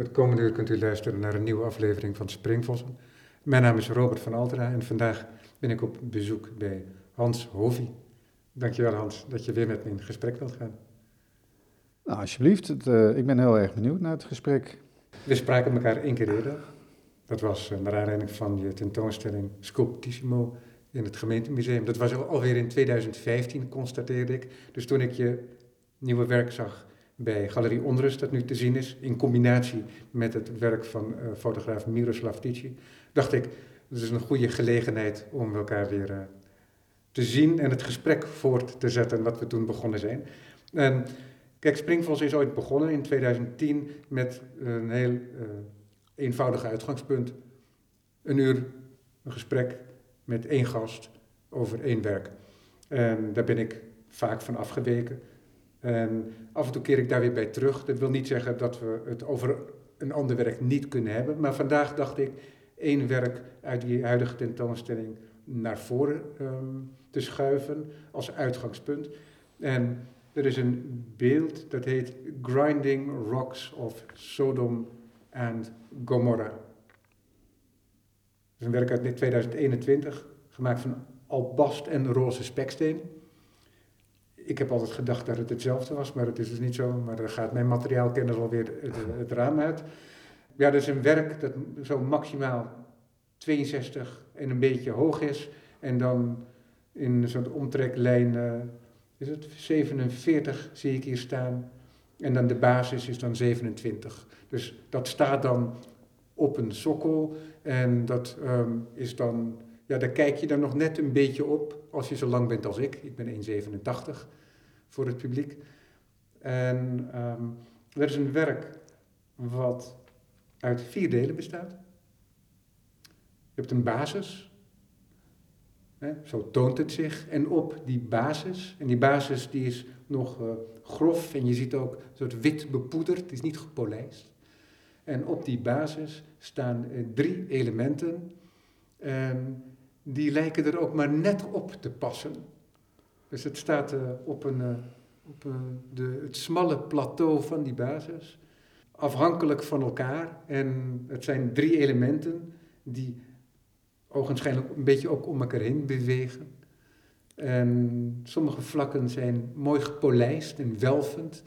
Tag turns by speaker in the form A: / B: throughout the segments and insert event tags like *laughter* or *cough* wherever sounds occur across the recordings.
A: Het komende uur kunt u luisteren naar een nieuwe aflevering van Springvossen. Mijn naam is Robert van Altera en vandaag ben ik op bezoek bij Hans Hovy. Dankjewel Hans dat je weer met me in gesprek wilt gaan.
B: Nou, alsjeblieft. Het, uh, ik ben heel erg benieuwd naar het gesprek.
A: We spraken elkaar één keer eerder. Dat was uh, naar aanleiding van je tentoonstelling Sculptissimo in het gemeentemuseum. Dat was alweer in 2015, constateerde ik. Dus toen ik je nieuwe werk zag bij Galerie Onrust, dat nu te zien is, in combinatie met het werk van uh, fotograaf Miroslav Ticci, dacht ik, dat is een goede gelegenheid om elkaar weer uh, te zien en het gesprek voort te zetten wat we toen begonnen zijn. En kijk, Springvos is ooit begonnen in 2010 met een heel uh, eenvoudig uitgangspunt. Een uur, een gesprek met één gast over één werk. En daar ben ik vaak van afgeweken. En af en toe keer ik daar weer bij terug. Dat wil niet zeggen dat we het over een ander werk niet kunnen hebben. Maar vandaag dacht ik één werk uit die huidige tentoonstelling naar voren um, te schuiven als uitgangspunt. En er is een beeld dat heet Grinding Rocks of Sodom and Gomorrah. Dat is een werk uit 2021, gemaakt van albast en roze speksteen. Ik heb altijd gedacht dat het hetzelfde was, maar het is dus niet zo. Maar dan gaat mijn materiaalkennis alweer het, het raam uit. Ja, dat is een werk dat zo maximaal 62 en een beetje hoog is. En dan in zo'n omtreklijn, uh, is het 47 zie ik hier staan. En dan de basis is dan 27. Dus dat staat dan op een sokkel. En dat um, is dan, ja, daar kijk je dan nog net een beetje op als je zo lang bent als ik. Ik ben 1,87 voor het publiek. En um, er is een werk wat uit vier delen bestaat. Je hebt een basis, hè, zo toont het zich. En op die basis, en die basis die is nog uh, grof en je ziet ook een soort wit bepoederd, het is niet gepolijst. En op die basis staan uh, drie elementen en die lijken er ook maar net op te passen. Dus het staat uh, op, een, op de, het smalle plateau van die basis, afhankelijk van elkaar. En het zijn drie elementen die ogenschijnlijk een beetje ook om elkaar heen bewegen. En sommige vlakken zijn mooi gepolijst en welvend,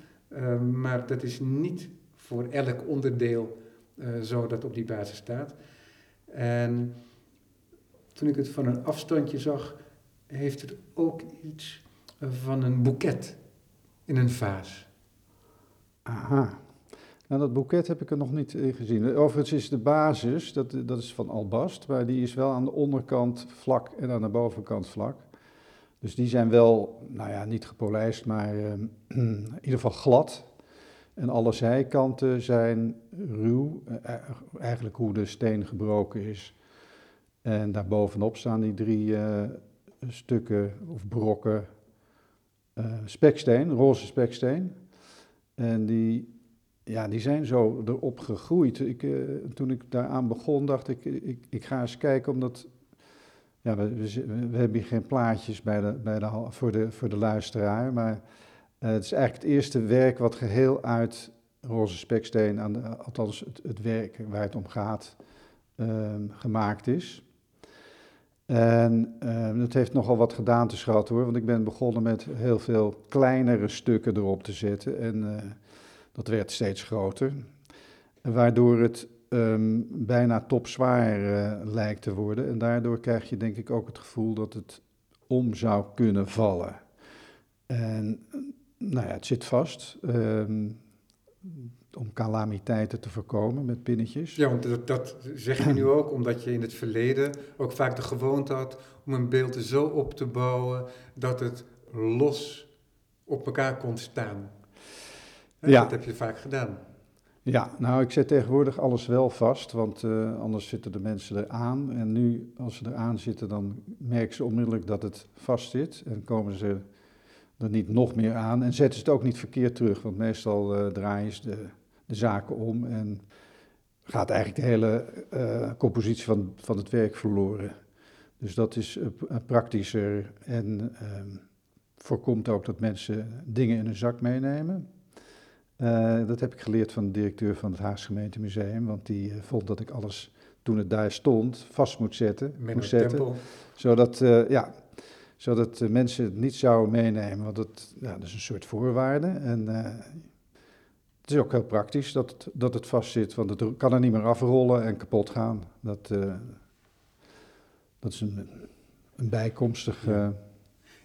A: maar dat is niet voor elk onderdeel zo dat op die basis staat. En toen ik het van een afstandje zag, heeft het ook iets van een boeket in een vaas.
B: Aha. Nou, dat boeket heb ik er nog niet in gezien. Overigens is de basis, dat, dat is van albast, maar die is wel aan de onderkant vlak en aan de bovenkant vlak. Dus die zijn wel, nou ja, niet gepolijst, maar uh, *clears throat* in ieder geval glad. En alle zijkanten zijn ruw, uh, eigenlijk hoe de steen gebroken is. En daarbovenop staan die drie uh, stukken of brokken speksteen, roze speksteen. En die ja, die zijn zo erop gegroeid. Ik, uh, toen ik daaraan begon, dacht ik, ik, ik ga eens kijken, omdat ja, we, hebben hier geen plaatjes bij de, bij de, voor, de, voor de luisteraar, maar uh, het is eigenlijk het eerste werk wat geheel uit roze speksteen, aan althans het, het, werk waar het om gaat, uh, gemaakt is. En uh, het heeft nogal wat gedaan te schatten hoor, want ik ben begonnen met heel veel kleinere stukken erop te zetten. En dat werd steeds groter, waardoor het um, bijna topzwaar uh, lijkt te worden. En daardoor krijg je denk ik ook het gevoel dat het om zou kunnen vallen. En nou ja, het zit vast. Um, om calamiteiten te voorkomen met pinnetjes.
A: Ja, want dat, dat, zeg je nu *clears throat* ook omdat je in het verleden ook vaak de gewoonte had om een beeld zo op te bouwen dat het los op elkaar kon staan. Ja. Dat heb je vaak gedaan.
B: Ja, nou ik zet tegenwoordig alles wel vast, want uh, anders zitten de mensen er aan. En nu, als ze er aan zitten, dan merken ze onmiddellijk dat het vast zit en komen ze er niet nog meer aan. En zetten ze het ook niet verkeerd terug, want meestal uh, draaien ze de, de, zaken om en gaat eigenlijk de hele uh, compositie van, van het werk verloren. Dus dat is praktischer en ehm, voorkomt ook dat mensen dingen in een zak meenemen. Eh, dat heb ik geleerd van de directeur van het Haagse Gemeentemuseum, want die eh, vond dat ik alles toen het daar stond vast moet zetten. Moest zetten
A: Tempel.
B: zodat, eh, ja, zodat mensen het niet zouden meenemen, want het, ja, dat is een soort voorwaarde. En eh, het is ook heel praktisch dat het, dat het vast zit, want het kan er niet meer afrollen en kapot gaan. Dat, eh, dat is een, een bijkomstig... Eh,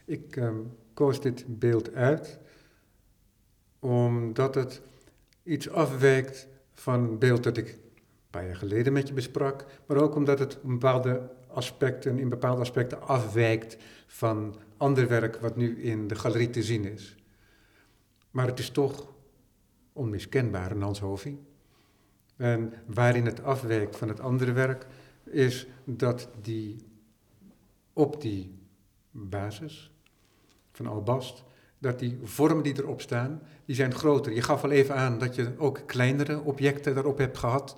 A: Ik ehm, koos dit beeld uit omdat het iets afwijkt van een beeld dat ik een paar jaar geleden met je besprak, maar ook omdat het een bepaalde aspecten, in bepaalde aspecten afwijkt van ander werk wat nu in de galerie te zien is. Maar het is toch Hans Hovie. En waarin het afwijkt van het andere werk, is dat die op die basis van Albast, dat die vormen die erop staan, die zijn groter. Je gaf al even aan dat je ook kleinere objecten daarop hebt gehad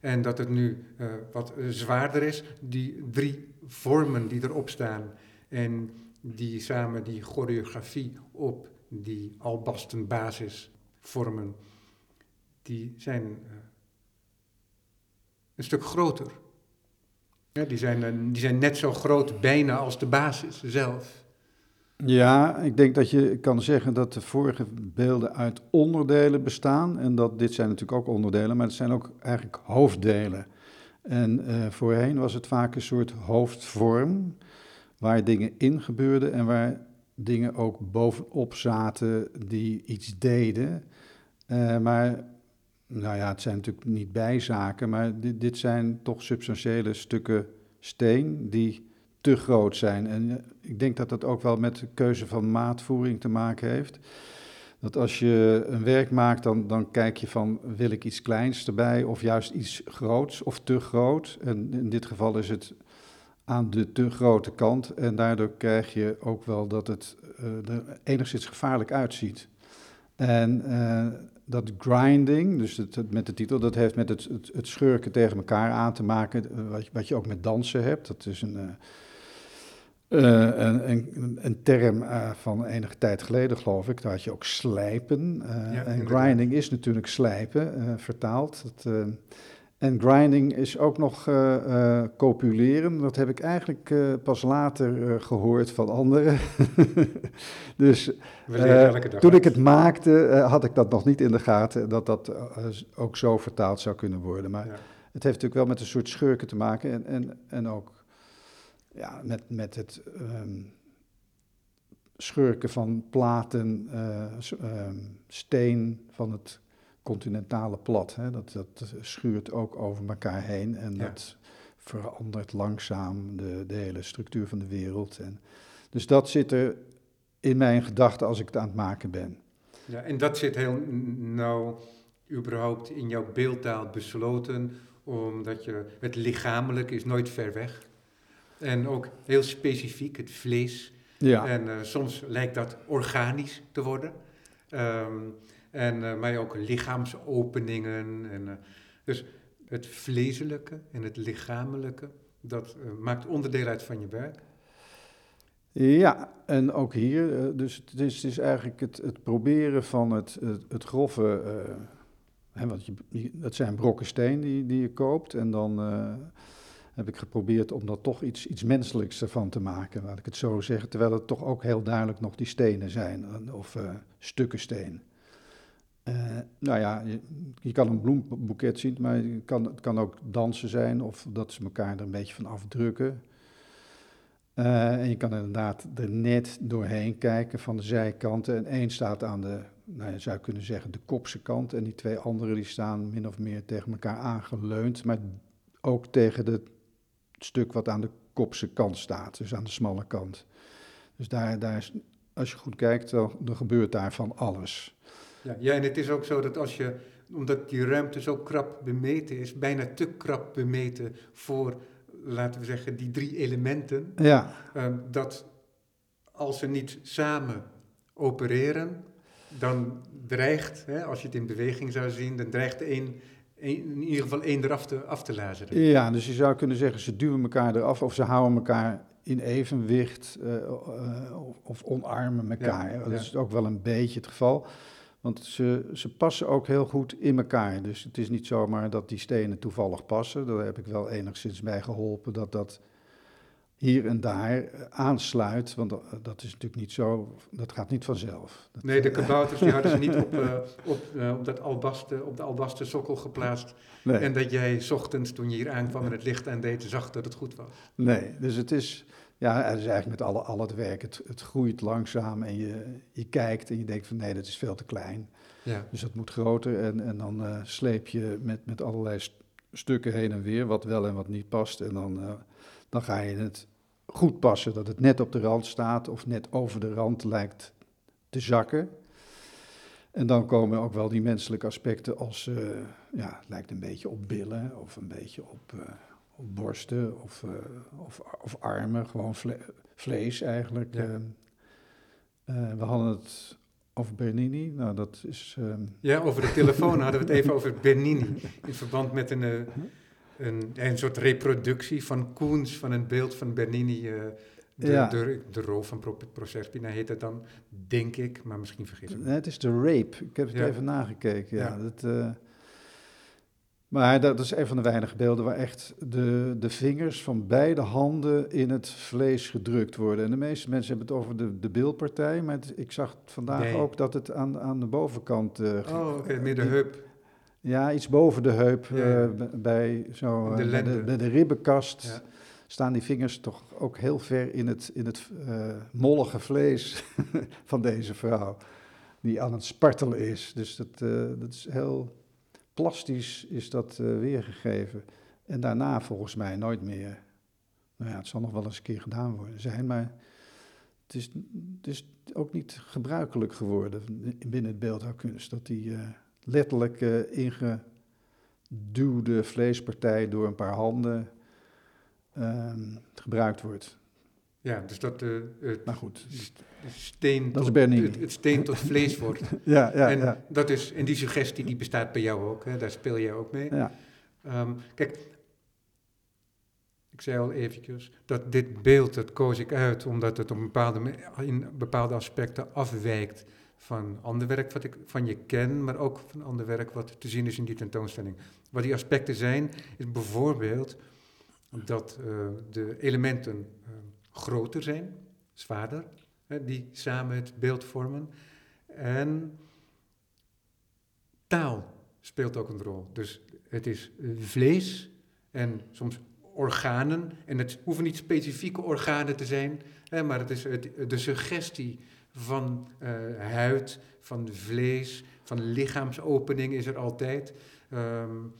A: en dat het nu eh, wat zwaarder is. Die drie vormen die erop staan en die samen die choreografie op die albasten basis vormen, die zijn eh, een stuk groter. Die, zijn, eh, die zijn net zo groot bijna als de basis zelf.
B: Ja, ik denk dat je kan zeggen dat de vorige beelden uit onderdelen bestaan. En dat dit zijn natuurlijk ook onderdelen, maar het zijn ook eigenlijk hoofddelen. En eh, voorheen was het vaak een soort hoofdvorm, waar dingen in gebeurden en waar dingen ook bovenop zaten die iets deden. Eh, maar, nou ja, het zijn natuurlijk niet bijzaken, maar dit, dit zijn toch substantiële stukken steen die te groot zijn. En eh, ik denk dat dat ook wel met de keuze van maatvoering te maken heeft. Dat als je een werk maakt, dan, dan kijk je van wil ik iets kleins erbij of juist iets groots of te groot. En in dit geval is het aan de te grote kant. En daardoor krijg je ook wel dat het eh, er enigszins gevaarlijk uitziet. En eh, dat grinding, dus het, het- met de titel, dat heeft met het, het, het schurken tegen elkaar aan te maken, eh, wat, je- wat je ook met dansen hebt. Dat is een, een, een, een term van enige tijd geleden, geloof ik. Daar had je ook slijpen.
A: Ja,
B: en grinding is natuurlijk slijpen, vertaald. Dat, en grinding is ook nog eh, eh, copuleren. Dat heb ik eigenlijk eh, pas later eh, gehoord van anderen. *laughs* dus toen ik het maakte, had ik dat nog niet in de gaten, dat dat ook zo vertaald zou kunnen worden. Maar
A: Ja.
B: het heeft natuurlijk wel met een soort schurken te maken en, en, en ook ja, met, met het ehm, schurken van platen, eh, ehm, steen van het continentale plat. Hè. Dat, dat schuurt ook over elkaar heen en
A: Ja.
B: dat verandert langzaam de, de hele structuur van de wereld. En, dus dat zit er in mijn gedachten als ik het aan het maken ben.
A: Ja, en dat zit heel nauw überhaupt in jouw beeldtaal besloten, omdat je het lichamelijk is nooit ver weg. En ook heel specifiek, het vlees.
B: Ja,
A: En eh, soms lijkt dat organisch te worden. Ehm, en, eh, maar ook lichaamsopeningen. En, eh, dus het vleeselijke en het lichamelijke, dat eh, maakt onderdeel uit van je werk.
B: Ja, en ook hier, dus het is, is eigenlijk het, het proberen van het, het, het grove, hè, want je, dat zijn brokken steen die, die je koopt. En dan heb ik geprobeerd om daar toch iets, iets menselijks ervan te maken, laat ik het zo zeggen. Terwijl het toch ook heel duidelijk nog die stenen zijn, of stukken steen. Eh, nou ja, je, kan een bloemboeket zien, maar je kan, het kan ook dansen zijn, of dat ze elkaar er een beetje van afdrukken. Eh, en je kan inderdaad er net doorheen kijken van de zijkanten. En één staat aan de, nou je zou kunnen zeggen, de kopse kant. En die twee andere die staan min of meer tegen elkaar aangeleund. Maar ook tegen het stuk wat aan de kopse kant staat. Dus aan de smalle kant. Dus daar, daar is, als je goed kijkt, dan gebeurt daar van alles.
A: Ja, ja, en het is ook zo dat als je, omdat die ruimte zo krap bemeten is, bijna te krap bemeten voor, laten we zeggen, die drie elementen,
B: Ja,
A: eh, dat als ze niet samen opereren, dan dreigt, hè, als je het in beweging zou zien, dan dreigt de een, in ieder geval één eraf te, af te lazeren.
B: Ja, dus je zou kunnen zeggen, ze duwen elkaar eraf of ze houden elkaar in evenwicht eh, eh, of, of omarmen elkaar.
A: Ja,
B: dat is ook wel een beetje het geval. Want ze, ze passen ook heel goed in elkaar. Dus het is niet zomaar dat die stenen toevallig passen. Daar heb ik wel enigszins bij geholpen dat dat hier en daar aansluit. Want dat is natuurlijk niet zo, dat gaat niet vanzelf. Dat,
A: nee, de kabouters die hadden ze niet *laughs* op, uh, op, uh, op, dat albaste, op de albasten sokkel geplaatst. Nee. En dat jij s ochtends, toen je hier aankwam en het licht aandeed, zag dat het goed was.
B: Nee, dus het is, ja, het is eigenlijk met alle, al het werk. Het, het groeit langzaam en je, je kijkt en je denkt van nee, dat is veel te klein. Ja. Dus dat moet groter en, en dan uh, sleep je met, met allerlei st stukken heen en weer, wat wel en wat niet past. En dan, dan ga je het goed passen, dat het net op de rand staat of net over de rand lijkt te zakken. En dan komen ook wel die menselijke aspecten als, uh, ja, het lijkt een beetje op billen of een beetje op, op borsten of, uh, of, of, armen, gewoon vle vlees eigenlijk. Ja. we hadden het over Bernini, nou dat is...
A: ja, over de telefoon hadden we het even *laughs* over Bernini, in verband met een een, een soort reproductie van Koens, van een beeld van Bernini. De, ja. de, de, rol van Proserpina heet het dan, denk ik, maar misschien vergis ik
B: Nee, het is de rape. Ik heb het ja. even nagekeken. Ja, ja. Dat, uh, maar dat is een van de weinige beelden waar echt de, de vingers van beide handen in het vlees gedrukt worden. En de meeste mensen hebben het over de, de beeldpartij, maar het, ik zag vandaag nee. ook dat het aan, aan de bovenkant... Uh,
A: oh, oké, okay, meer de heup.
B: Ja, iets boven de heup, ja. uh, bij, zo, de, bij de, bij de ribbenkast, ja. staan die vingers toch ook heel ver in het, in het uh, mollige vlees *laughs* van deze vrouw, die aan het spartelen is. Dus dat, uh, dat is heel plastisch is dat weergegeven. En daarna volgens mij nooit meer. Nou ja, het zal nog wel eens een keer gedaan worden zijn, maar het is, het is ook niet gebruikelijk geworden binnen het beeldhouwkunst, dat die letterlijk uh, ingeduwde vleespartij door een paar handen uh, gebruikt wordt.
A: Ja, dus dat
B: maar goed,
A: steen
B: dat
A: tot, het, het, steen tot vlees wordt. *laughs*
B: ja, ja,
A: en
B: ja.
A: dat is, en die suggestie die bestaat bij jou ook, hè? daar speel jij ook mee.
B: Ja.
A: Um, kijk, ik zei al eventjes, dat dit beeld, dat koos ik uit omdat het op bepaalde, in bepaalde aspecten afwijkt van ander werk wat ik van je ken, maar ook van ander werk wat te zien is in die tentoonstelling. Wat die aspecten zijn, is bijvoorbeeld dat uh, de elementen uh, groter zijn, zwaarder, die samen het beeld vormen. En taal speelt ook een rol. Dus het is vlees en soms organen. En het hoeven niet specifieke organen te zijn, hè, maar het is het, de suggestie van uh, huid, van vlees, van lichaamsopening is er altijd. Um,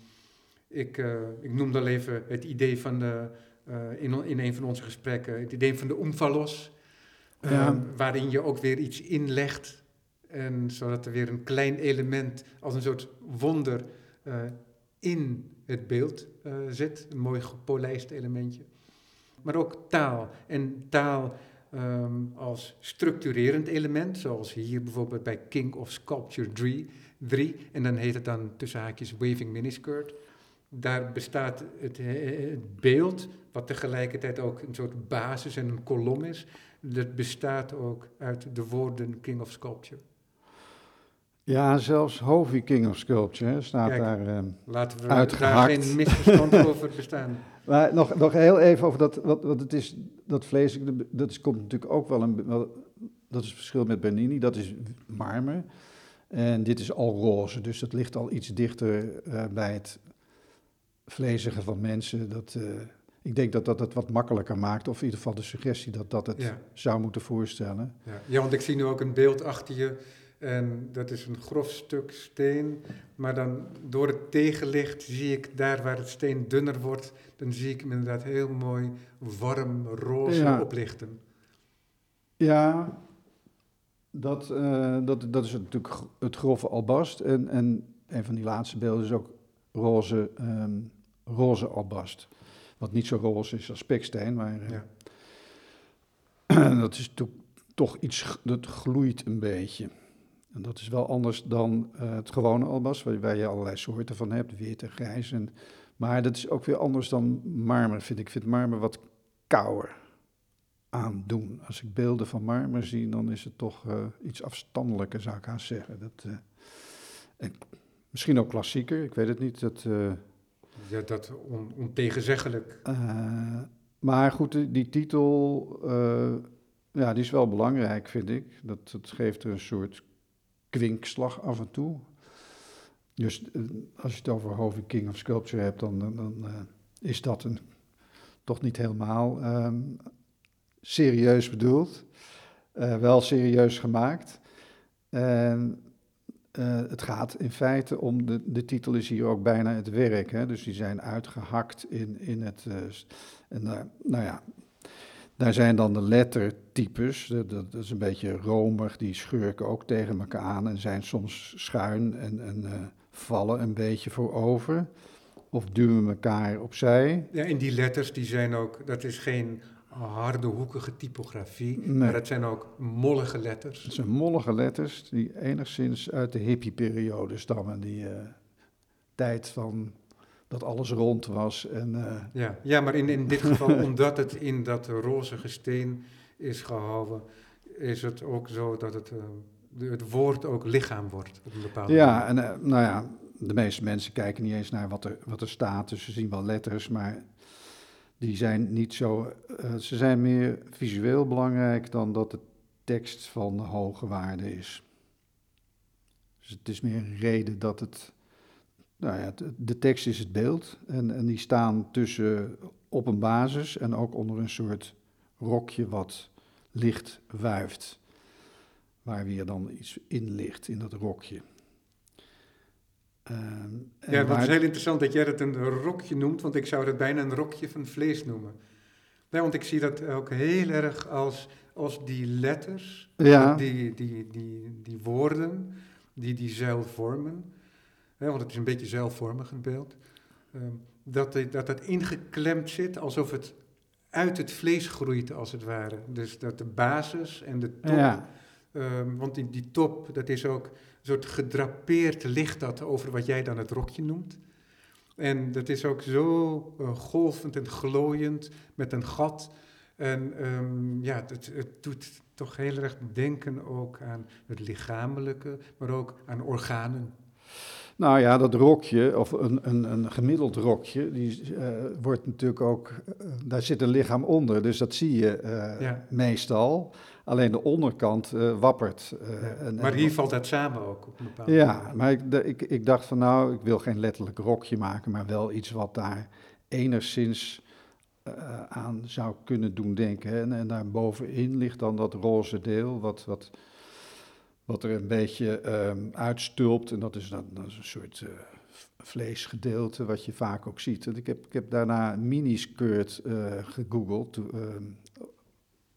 A: ik, uh, ik noemde al even het idee van de, uh, in, in een van onze gesprekken, het idee van de oemphalos, um, waarin je ook weer iets inlegt, en zodat er weer een klein element als een soort wonder in het beeld zit, een mooi gepolijst elementje. Maar ook taal. En taal um, als structurerend element, zoals hier bijvoorbeeld bij King of Sculpture 3, 3 en dan heet het dan tussen haakjes Waving Miniskirt. Daar bestaat het, het, beeld, wat tegelijkertijd ook een soort basis en een kolom is, dat bestaat ook uit de woorden King of Sculpture.
B: Ja, zelfs Hovey King of Sculpture staat
A: Kijk,
B: daar uh,
A: Laten we
B: uitgehakt.
A: daar geen misverstand *laughs* over bestaan.
B: Maar nog, nog heel even over dat, wat, wat het is, dat vlees, dat is, komt natuurlijk ook wel een, wel, dat is het verschil met Bernini, dat is marmer. En dit is al roze, dus dat ligt al iets dichter uh, bij het vlezige van mensen. Dat, uh, ik denk dat dat het wat makkelijker maakt, of in ieder geval de suggestie dat dat het
A: Ja.
B: zou moeten voorstellen.
A: Ja. ja, want ik zie nu ook een beeld achter je. En dat is een grof stuk steen. Maar dan door het tegenlicht zie ik daar waar het steen dunner wordt. Dan zie ik hem inderdaad heel mooi warm roze
B: Ja.
A: oplichten.
B: Ja, dat, eh, dat, dat is natuurlijk het grove albast. En, en een van die laatste beelden is ook roze, ehm, roze albast. Wat niet zo roze is als speksteen, maar eh,
A: Ja. *clears throat*
B: dat is to- toch iets, dat gloeit een beetje. En dat is wel anders dan eh, het gewone albast, waar, waar je allerlei soorten van hebt, wit en grijs. En, maar dat is ook weer anders dan marmer, vind ik. Ik vind marmer wat kouder aandoen. Als ik beelden van marmer zie, dan is het toch eh, iets afstandelijker, zou ik haast zeggen. Dat, En misschien ook klassieker, ik weet het niet. Dat,
A: ja, dat on, ontegenzeggelijk.
B: Uh, maar goed, die, titel, uh, ja, die is wel belangrijk, vind ik. Dat, geeft er een soort kwinkslag af en toe. Dus als je het over Hoving King of Sculpture hebt, dan, dan, is dat een, toch niet helemaal um, serieus bedoeld. wel serieus gemaakt. En uh, het gaat in feite om, de, de titel is hier ook bijna het werk, hè? dus die zijn uitgehakt in, in het, uh, en, uh, nou ja, daar zijn dan de lettertypes, dat, dat, is een beetje romig, die schurken ook tegen elkaar aan en zijn soms schuin en, en vallen een beetje voorover of duwen elkaar opzij.
A: Ja, en die letters die zijn ook, dat is geen harde, hoekige typografie. Maar het zijn ook mollige letters.
B: Het zijn mollige letters die enigszins uit de hippie-periode stammen. Die uh, tijd van dat alles rond was. En, uh,
A: ja, ja, maar in, in dit geval, *laughs* omdat het in dat rozige steen is gehouden, is het ook zo dat het, uh, het woord ook lichaam wordt op een bepaalde
B: Ja, manier. en nou ja, de meeste mensen kijken niet eens naar wat er, wat er staat. Dus ze zien wel letters, maar die zijn niet zo, uh, ze zijn meer visueel belangrijk dan dat de tekst van hoge waarde is. Dus het is meer een reden dat het, nou ja, de tekst is het beeld en, en die staan tussen op een basis en ook onder een soort rokje wat licht wuift, waar weer dan iets in ligt in dat rokje.
A: Uh, ja, het is heel interessant dat jij het een rokje noemt, want ik zou het bijna een rokje van vlees noemen. Nee, want ik zie dat ook heel erg als, als die letters, ja. die, die, die, die woorden, die die zuil vormen. Hè, want het is een beetje zeilvormig, het beeld. Uh, dat, dat het ingeklemd zit alsof het uit het vlees groeit, als het ware. Dus dat de basis en de top. Ja. Um, want die, die top, dat is ook soort gedrapeerd licht dat over wat jij dan het rokje noemt. En dat is ook zo uh, golvend en glooiend met een gat. En um, ja, het, het, doet toch heel erg denken ook aan het lichamelijke, maar ook aan organen.
B: Nou ja, dat rokje, of een, een, een gemiddeld rokje, die uh, wordt natuurlijk ook, uh, daar zit een lichaam onder, dus dat zie je uh, ja. meestal. Alleen de onderkant wappert.
A: En, maar hier valt dat samen ook op een bepaalde
B: Ja, manier. maar ik, de, ik, ik, dacht van nou, ik wil geen letterlijk rokje maken, maar wel iets wat daar enigszins aan zou kunnen doen denken. En, en daar bovenin ligt dan dat roze deel, wat, wat, wat er een beetje um, uitstulpt. En dat is, dan, dat is een soort vleesgedeelte, wat je vaak ook ziet. En ik heb, ik heb daarna miniskirt gegoogeld. Ehm,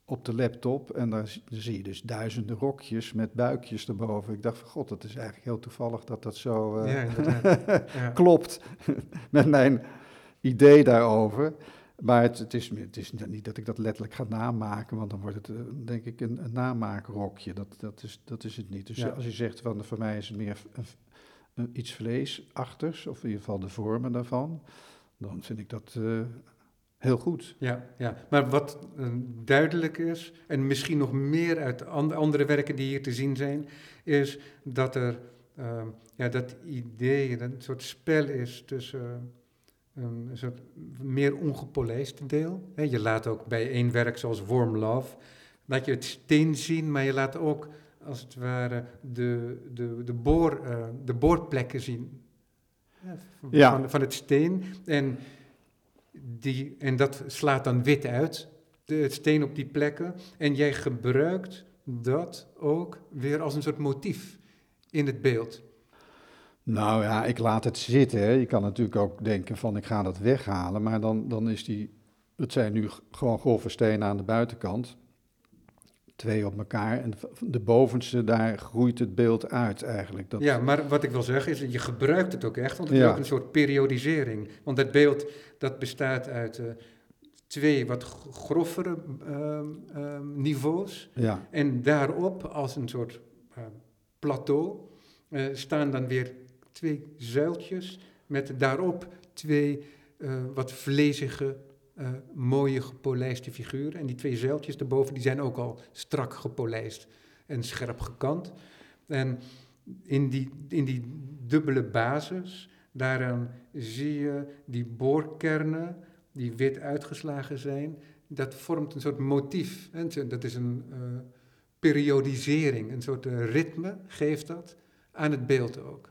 B: op de laptop en dan zie je dus duizenden rokjes met buikjes erboven. Ik dacht van god, dat is eigenlijk heel toevallig dat dat zo uh, *laughs* ja, klopt *laughs* met mijn idee daarover. Maar het, het, is, het is niet dat ik dat letterlijk ga namaken, want dan wordt het uh, denk ik een, een namaakrokje. Dat, dat, is, dat is het niet. Dus ja. als je zegt van voor mij is het meer een, een, iets vleesachtigs, of in ieder geval de vormen daarvan, dan vind ik dat... Uh, heel goed.
A: Ja, ja. maar wat uh, duidelijk is, en misschien nog meer uit andere werken die hier te zien zijn, is dat er uh, ja, dat idee, een soort spel is tussen een soort meer ongepolijst deel. He, je laat ook bij één werk zoals Warm Love, laat je het steen zien, maar je laat ook als het ware de, de, de, boor, de boorplekken zien. Van, ja. van, van het steen. En die, en dat slaat dan wit uit, de, het steen op die plekken. En jij gebruikt dat ook weer als een soort motief in het beeld.
B: Nou ja, ik laat het zitten. Hè. Je kan natuurlijk ook denken van ik ga dat weghalen, maar dan, dan is die, het zijn nu gewoon grove stenen aan de buitenkant twee op elkaar. En de bovenste, daar groeit het beeld uit eigenlijk.
A: Dat... Ja, maar wat ik wil zeggen is, je gebruikt het ook echt, want het ja. is ook een soort periodisering. Want het beeld, dat bestaat uit uh, twee wat grovere uh, uh, niveaus. Ja. En daarop, als een soort eh, plateau, eh, staan dan weer twee zuiltjes met daarop twee wat vlezige uh, mooie gepolijste figuren. En die twee zeiltjes erboven, die zijn ook al strak gepolijst en scherp gekant. En in die, in die dubbele basis, daaraan zie je die boorkernen die wit uitgeslagen zijn. Dat vormt een soort motief. Hè? Dat is een uh, periodisering, een soort ritme geeft dat aan het beeld ook.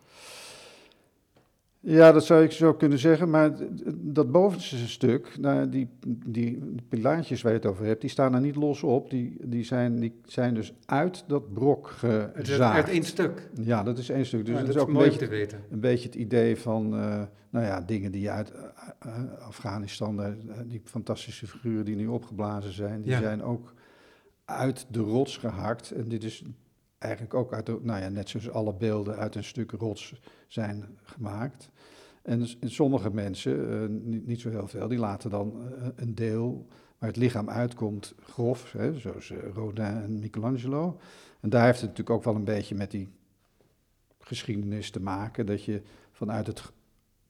B: Ja, dat zou ik zo kunnen zeggen, maar dat bovenste stuk, nou, die, die pilaartjes waar je het over hebt, die staan er niet los op. Die, die, zijn, die zijn dus uit dat brok gezaagd. Het is
A: uit één stuk?
B: Ja, dat is één stuk. Dus
A: dat,
B: is
A: ook
B: een beetje,
A: te weten.
B: een beetje het idee van, uh, nou ja, dingen die uit uh, Afghanistan, uh, die fantastische figuren die nu opgeblazen zijn, die ja. zijn ook uit de rots gehakt. En dit is eigenlijk ook uit, de, nou ja, net zoals alle beelden uit een stuk rots zijn gemaakt. En, sommige mensen, uh, niet, niet, zo heel veel, die laten dan uh, een deel waar het lichaam uitkomt grof, hè, zoals uh, Rodin en Michelangelo. En daar heeft het natuurlijk ook wel een beetje met die geschiedenis te maken, dat je vanuit het,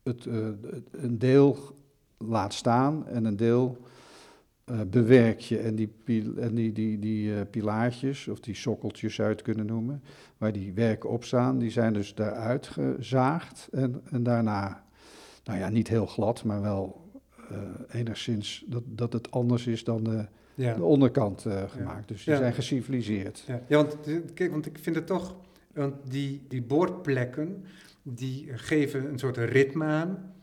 B: het een deel laat staan en een deel bewerk je. En die, en die, die, pilaartjes, of die sokkeltjes zou je het kunnen noemen, waar die werken op staan, die zijn dus daaruit gezaagd en, en daarna, nou ja, niet heel glad, maar wel uh, enigszins dat, dat het anders is dan de, ja. de onderkant gemaakt. Ja. Dus die zijn geciviliseerd.
A: Ja. want kijk, want ik vind het toch, want die, die boordplekken, die geven een soort ritme aan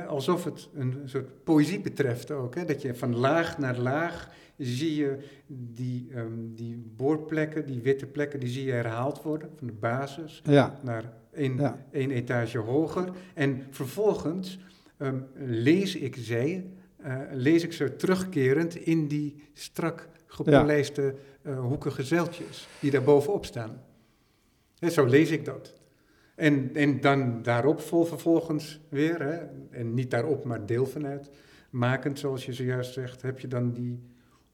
A: alsof het een soort poëzie betreft ook. Hè? Dat je van laag naar laag zie je die, um, die boorplekken, die witte plekken, die zie je herhaald worden. Van de basis naar één, ja. één etage hoger. En vervolgens um, lees ik zij, uh, lees ik ze terugkerend in die strak gepolijste uh, hoekige zeiltjes die daar bovenop staan. Zo lees ik dat. En, en dan daarop vol vervolgens weer, hè, en niet daarop, maar deel vanuit, makend, zoals je zojuist zegt, heb je dan die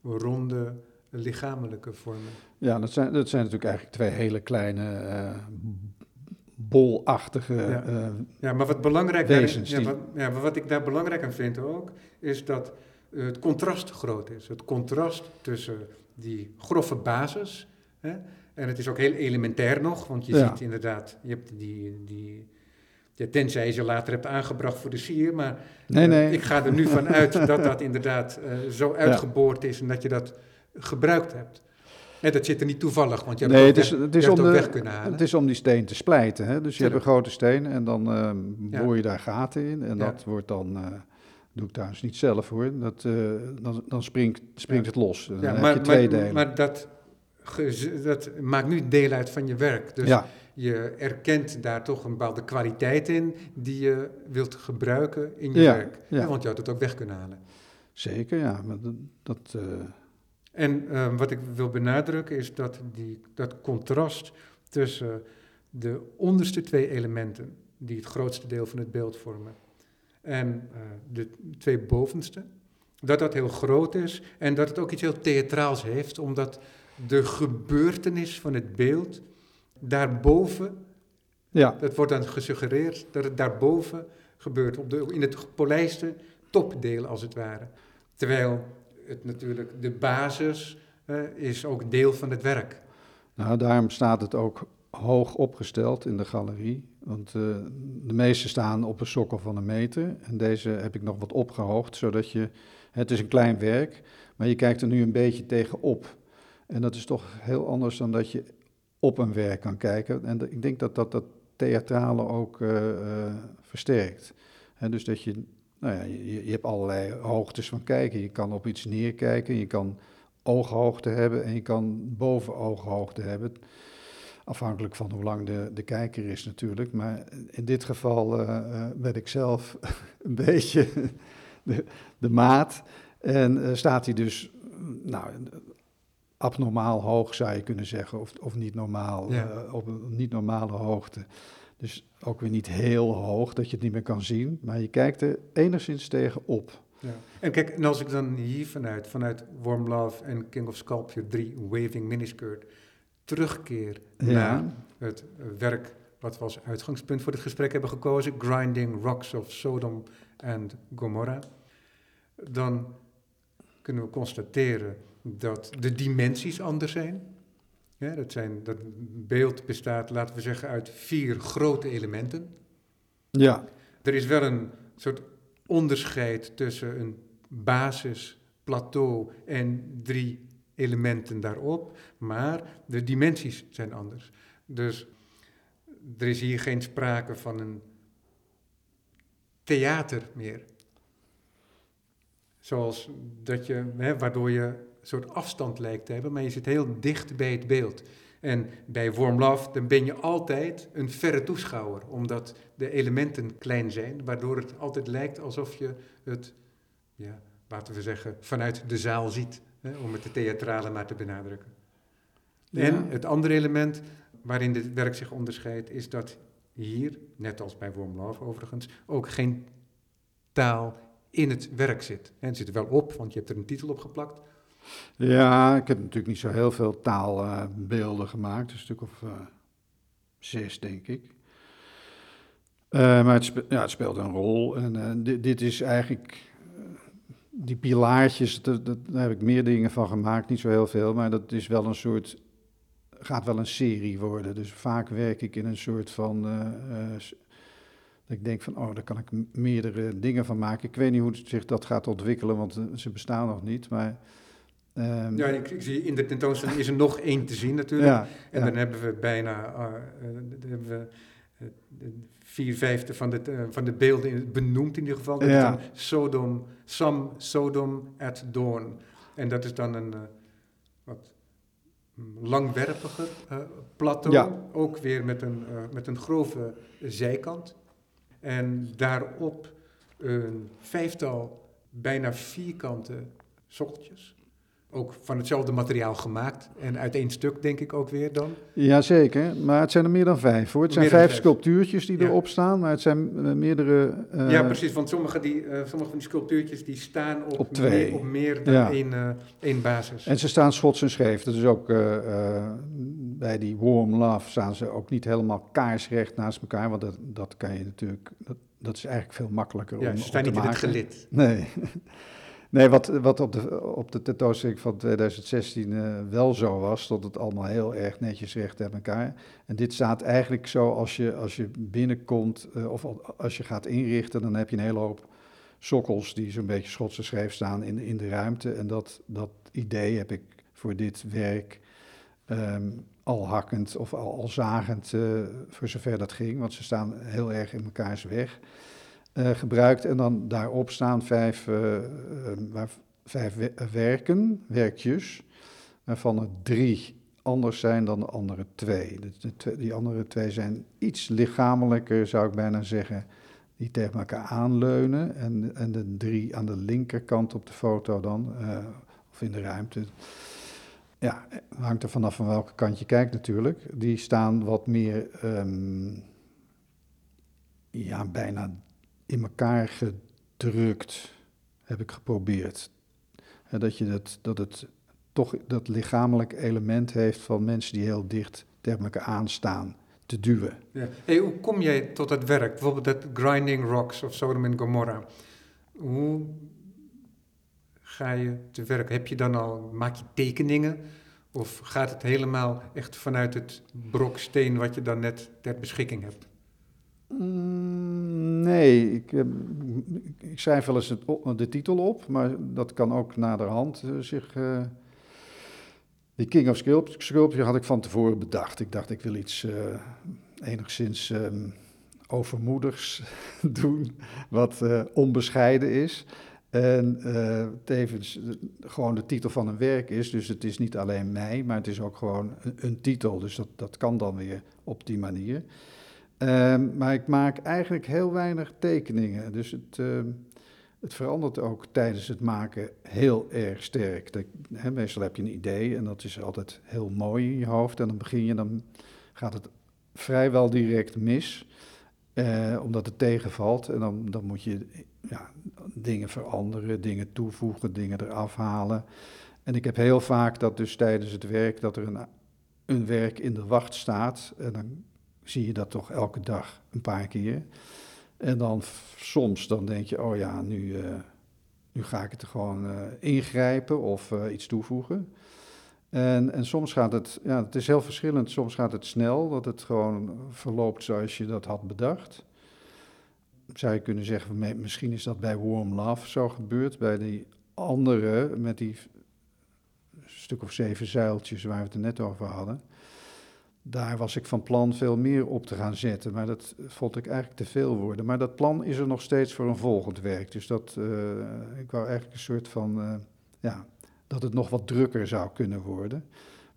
A: ronde lichamelijke vormen.
B: Ja, dat zijn, dat zijn natuurlijk eigenlijk twee hele kleine uh, bolachtige
A: ja.
B: Uh,
A: ja, maar wat belangrijk wezens. Ja, wat, ja, maar wat ik daar belangrijk aan vind ook, is dat het contrast groot is. Het contrast tussen die grove basis hè, en het is ook heel elementair nog, want je
B: Ja.
A: ziet inderdaad, je hebt die, die, ja, tenzij je ze later hebt aangebracht voor de sier, maar
B: Nee,
A: eh,
B: nee.
A: ik ga er nu van uit *laughs* dat dat inderdaad eh, zo uitgeboord is en dat je dat gebruikt hebt. En dat zit er niet toevallig, want je hebt
B: Nee,
A: het ook,
B: is,
A: weg,
B: het, is
A: je hebt
B: om
A: het ook
B: de,
A: weg kunnen halen.
B: het is om die steen te splijten. Hè? Dus je hebt een grote steen en dan
A: Ja.
B: boor je daar gaten in. En dat wordt dan, eh doe ik trouwens niet zelf hoor, dat, eh, dan, dan springt, springt het los. Dan
A: ja,
B: heb
A: maar,
B: je twee
A: maar,
B: delen.
A: maar dat, dat maakt nu deel uit van je werk. Dus
B: ja,
A: je erkent daar toch een bepaalde kwaliteit in die je wilt gebruiken in je
B: Ja,
A: werk.
B: ja.
A: want je had het ook weg kunnen halen.
B: zeker ja. Maar dat, dat,
A: En eh, wat ik wil benadrukken is dat die, dat contrast tussen de onderste twee elementen, die het grootste deel van het beeld vormen, en eh, de twee bovenste, dat dat heel groot is en dat het ook iets heel theatraals heeft, omdat de gebeurtenis van het beeld daarboven,
B: ja,
A: dat wordt dan gesuggereerd dat het daarboven gebeurt, op de, in het gepolijste topdeel als het ware. Terwijl het natuurlijk de basis is ook deel van het werk.
B: nou daarom staat het ook hoog opgesteld in de galerie. Want eh, de meeste staan op een sokkel van een meter. En deze heb ik nog wat opgehoogd, zodat je... Het is een klein werk, maar je kijkt er nu een beetje tegenop. En dat is toch heel anders dan dat je op een werk kan kijken. En ik denk dat dat, dat theatrale ook eh, eh, versterkt. Hè, dus dat je, nou ja, je, je hebt allerlei hoogtes van kijken. Je kan op iets neerkijken, je kan ooghoogte hebben en je kan boven ooghoogte hebben. Afhankelijk van hoe lang de, de kijker is natuurlijk. Maar in dit geval eh, ben ik zelf *laughs* een beetje de, de maat. En eh, staat hij dus, nou, abnormaal hoog zou je kunnen zeggen. Of, of niet normaal,
A: Ja.
B: op een niet normale hoogte. Dus ook weer niet heel hoog dat je het niet meer kan zien. Maar je kijkt er enigszins tegen op.
A: Ja. En kijk, en als ik dan hier vanuit, vanuit Warm Love en King of Sculpture 3, Waving Miniskirt, terugkeer
B: Ja.
A: naar het werk wat we als uitgangspunt voor dit gesprek hebben gekozen, Grinding Rocks of Sodom and Gomorrah, dan kunnen we constateren dat de dimensies anders zijn. Ja, dat, zijn, dat beeld bestaat, laten we zeggen, uit vier grote elementen.
B: Ja.
A: Er is wel een soort onderscheid tussen een basis, plateau en drie elementen daarop, maar de dimensies zijn anders. Dus er is hier geen sprake van een theater meer. Zoals dat je, hè, waardoor je soort afstand lijkt te hebben, maar je zit heel dicht bij het beeld. En bij Warm Love dan ben je altijd een verre toeschouwer, omdat de elementen klein zijn, waardoor het altijd lijkt alsof je het, ja, laten we zeggen, vanuit de zaal ziet, hè, om het de theatrale maar te benadrukken.
B: Ja.
A: En het andere element waarin dit werk zich onderscheidt, is dat hier, net als bij Warm Love overigens, ook geen taal in het werk zit. En het zit er wel op, want je hebt er een titel op geplakt.
B: Ja, ik heb natuurlijk niet zo heel veel taalbeelden gemaakt, een stuk of eh, zes, denk ik. Eh, maar het, ja, het speelt een rol. En eh, dit, dit is eigenlijk. die pilaartjes, dat, dat, daar heb ik meer dingen van gemaakt, niet zo heel veel, maar dat is wel een soort. gaat wel een serie worden. Dus vaak werk ik in een soort van. dat ik denk van, oh, daar kan ik meerdere dingen van maken. Ik weet niet hoe zich dat gaat ontwikkelen, want ze bestaan nog niet. Maar. Ehm,
A: Ja, ik, ik zie in de tentoonstelling is er nog één te zien natuurlijk.
B: ja,
A: En
B: ja.
A: dan hebben we bijna eh, eh, hebben we, eh, de vier vijfde van de, eh, van de beelden in- benoemd in ieder geval. Dat
B: Ja.
A: is dan Sodom, Sam Sodom at Dawn. En dat is dan een eh, wat langwerpiger eh, plateau. Ook weer met een, eh, met een grove zijkant. En daarop een vijftal bijna vierkante sokkeltjes. Ook van hetzelfde materiaal gemaakt. En uit één stuk, denk ik ook weer dan.
B: Jazeker, maar het zijn er meer dan vijf hoor. Het zijn vijf
A: vijf.
B: sculptuurtjes die
A: Ja.
B: erop staan, maar het zijn eh, meerdere... eh,
A: ja, precies. Want sommige, die, eh, sommige van die sculptuurtjes die staan op,
B: Op twee.
A: Meer, op meer dan
B: Ja.
A: één, één basis.
B: En ze staan schots en scheef. Dat is ook bij die Warm Love staan ze ook niet helemaal kaarsrecht naast elkaar, want dat, dat kan je natuurlijk... Dat, dat is eigenlijk veel makkelijker
A: ja,
B: om,
A: ze
B: om
A: staan
B: te
A: niet in het gelid.
B: Nee. *laughs* Nee, wat, wat op, de, op de tentoonstelling van 2016 eh, wel zo was, dat het allemaal heel erg netjes recht uit elkaar. En dit staat eigenlijk zo als je, als je binnenkomt, eh, of al- als je gaat inrichten, dan heb je een hele hoop sokkels die zo'n beetje schotse schreef staan in, in de ruimte. En dat, dat idee heb ik voor dit werk ehm, al hakkend of al, al zagend, eh, voor zover dat ging, want ze staan heel erg in mekaars weg eh, gebruikt. En dan daarop staan vijf, eh, eh, vijf we- werken, werkjes, waarvan er drie anders zijn dan de andere twee. De, die andere twee zijn iets lichamelijker, zou ik bijna zeggen, die tegen elkaar aanleunen. En, en de drie aan de linkerkant op de foto dan, of in de ruimte. Ja, hangt er vanaf van welke kant je kijkt natuurlijk. Die staan wat meer, ehm, ja, bijna in elkaar gedrukt, heb ik geprobeerd. Dat, je dat, dat het toch dat lichamelijk element heeft van mensen die heel dicht tegen elkaar aanstaan, te duwen.
A: Ja. Hey, hoe kom jij tot het werk? Bijvoorbeeld dat Grinding Rocks of Sodom en Gomorra. Hoe ga je te werk? Heb je dan al, maak je tekeningen? Of gaat het helemaal echt vanuit het brok steen wat je dan net ter beschikking hebt?
B: Mm, nee, ik, ik schrijf wel eens het, de titel op, maar dat kan ook naderhand eh, zich... eh, die King of Sculpt- Sculpture had ik van tevoren bedacht. Ik dacht, ik wil iets eh, enigszins ehm, overmoedigs *laughs* doen, wat onbescheiden is. En tevens gewoon de titel van een werk is. Dus het is niet alleen mij, maar het is ook gewoon een, een titel. Dus dat, dat kan dan weer op die manier. Ehm, maar ik maak eigenlijk heel weinig tekeningen. Dus het, ehm, het verandert ook tijdens het maken heel erg sterk. Dat, meestal heb je een idee en dat is altijd heel mooi in je hoofd. En dan begin je, dan gaat het vrijwel direct mis. eh, omdat het tegenvalt. En dan, dan moet je dingen veranderen, dingen toevoegen, dingen eraf halen. En ik heb heel vaak dat dus tijdens het werk dat er een, een werk in de wacht staat. En dan zie je dat toch elke dag een paar keer. En dan soms dan denk je, oh ja, nu, eh, nu ga ik het er gewoon eh, ingrijpen of eh, iets toevoegen. En, en soms gaat het, ja, het is heel verschillend. Soms gaat het snel, dat het gewoon verloopt zoals je dat had bedacht. Zou je kunnen zeggen, misschien is dat bij Warm Love zo gebeurd. Bij die andere, met die stuk of zeven zuiltjes waar we het er net over hadden. Daar was ik van plan veel meer op te gaan zetten, maar dat vond ik eigenlijk te veel worden. Maar dat plan is er nog steeds voor een volgend werk. Dus dat, uh, ik wou eigenlijk een soort van, uh, ja, dat het nog wat drukker zou kunnen worden.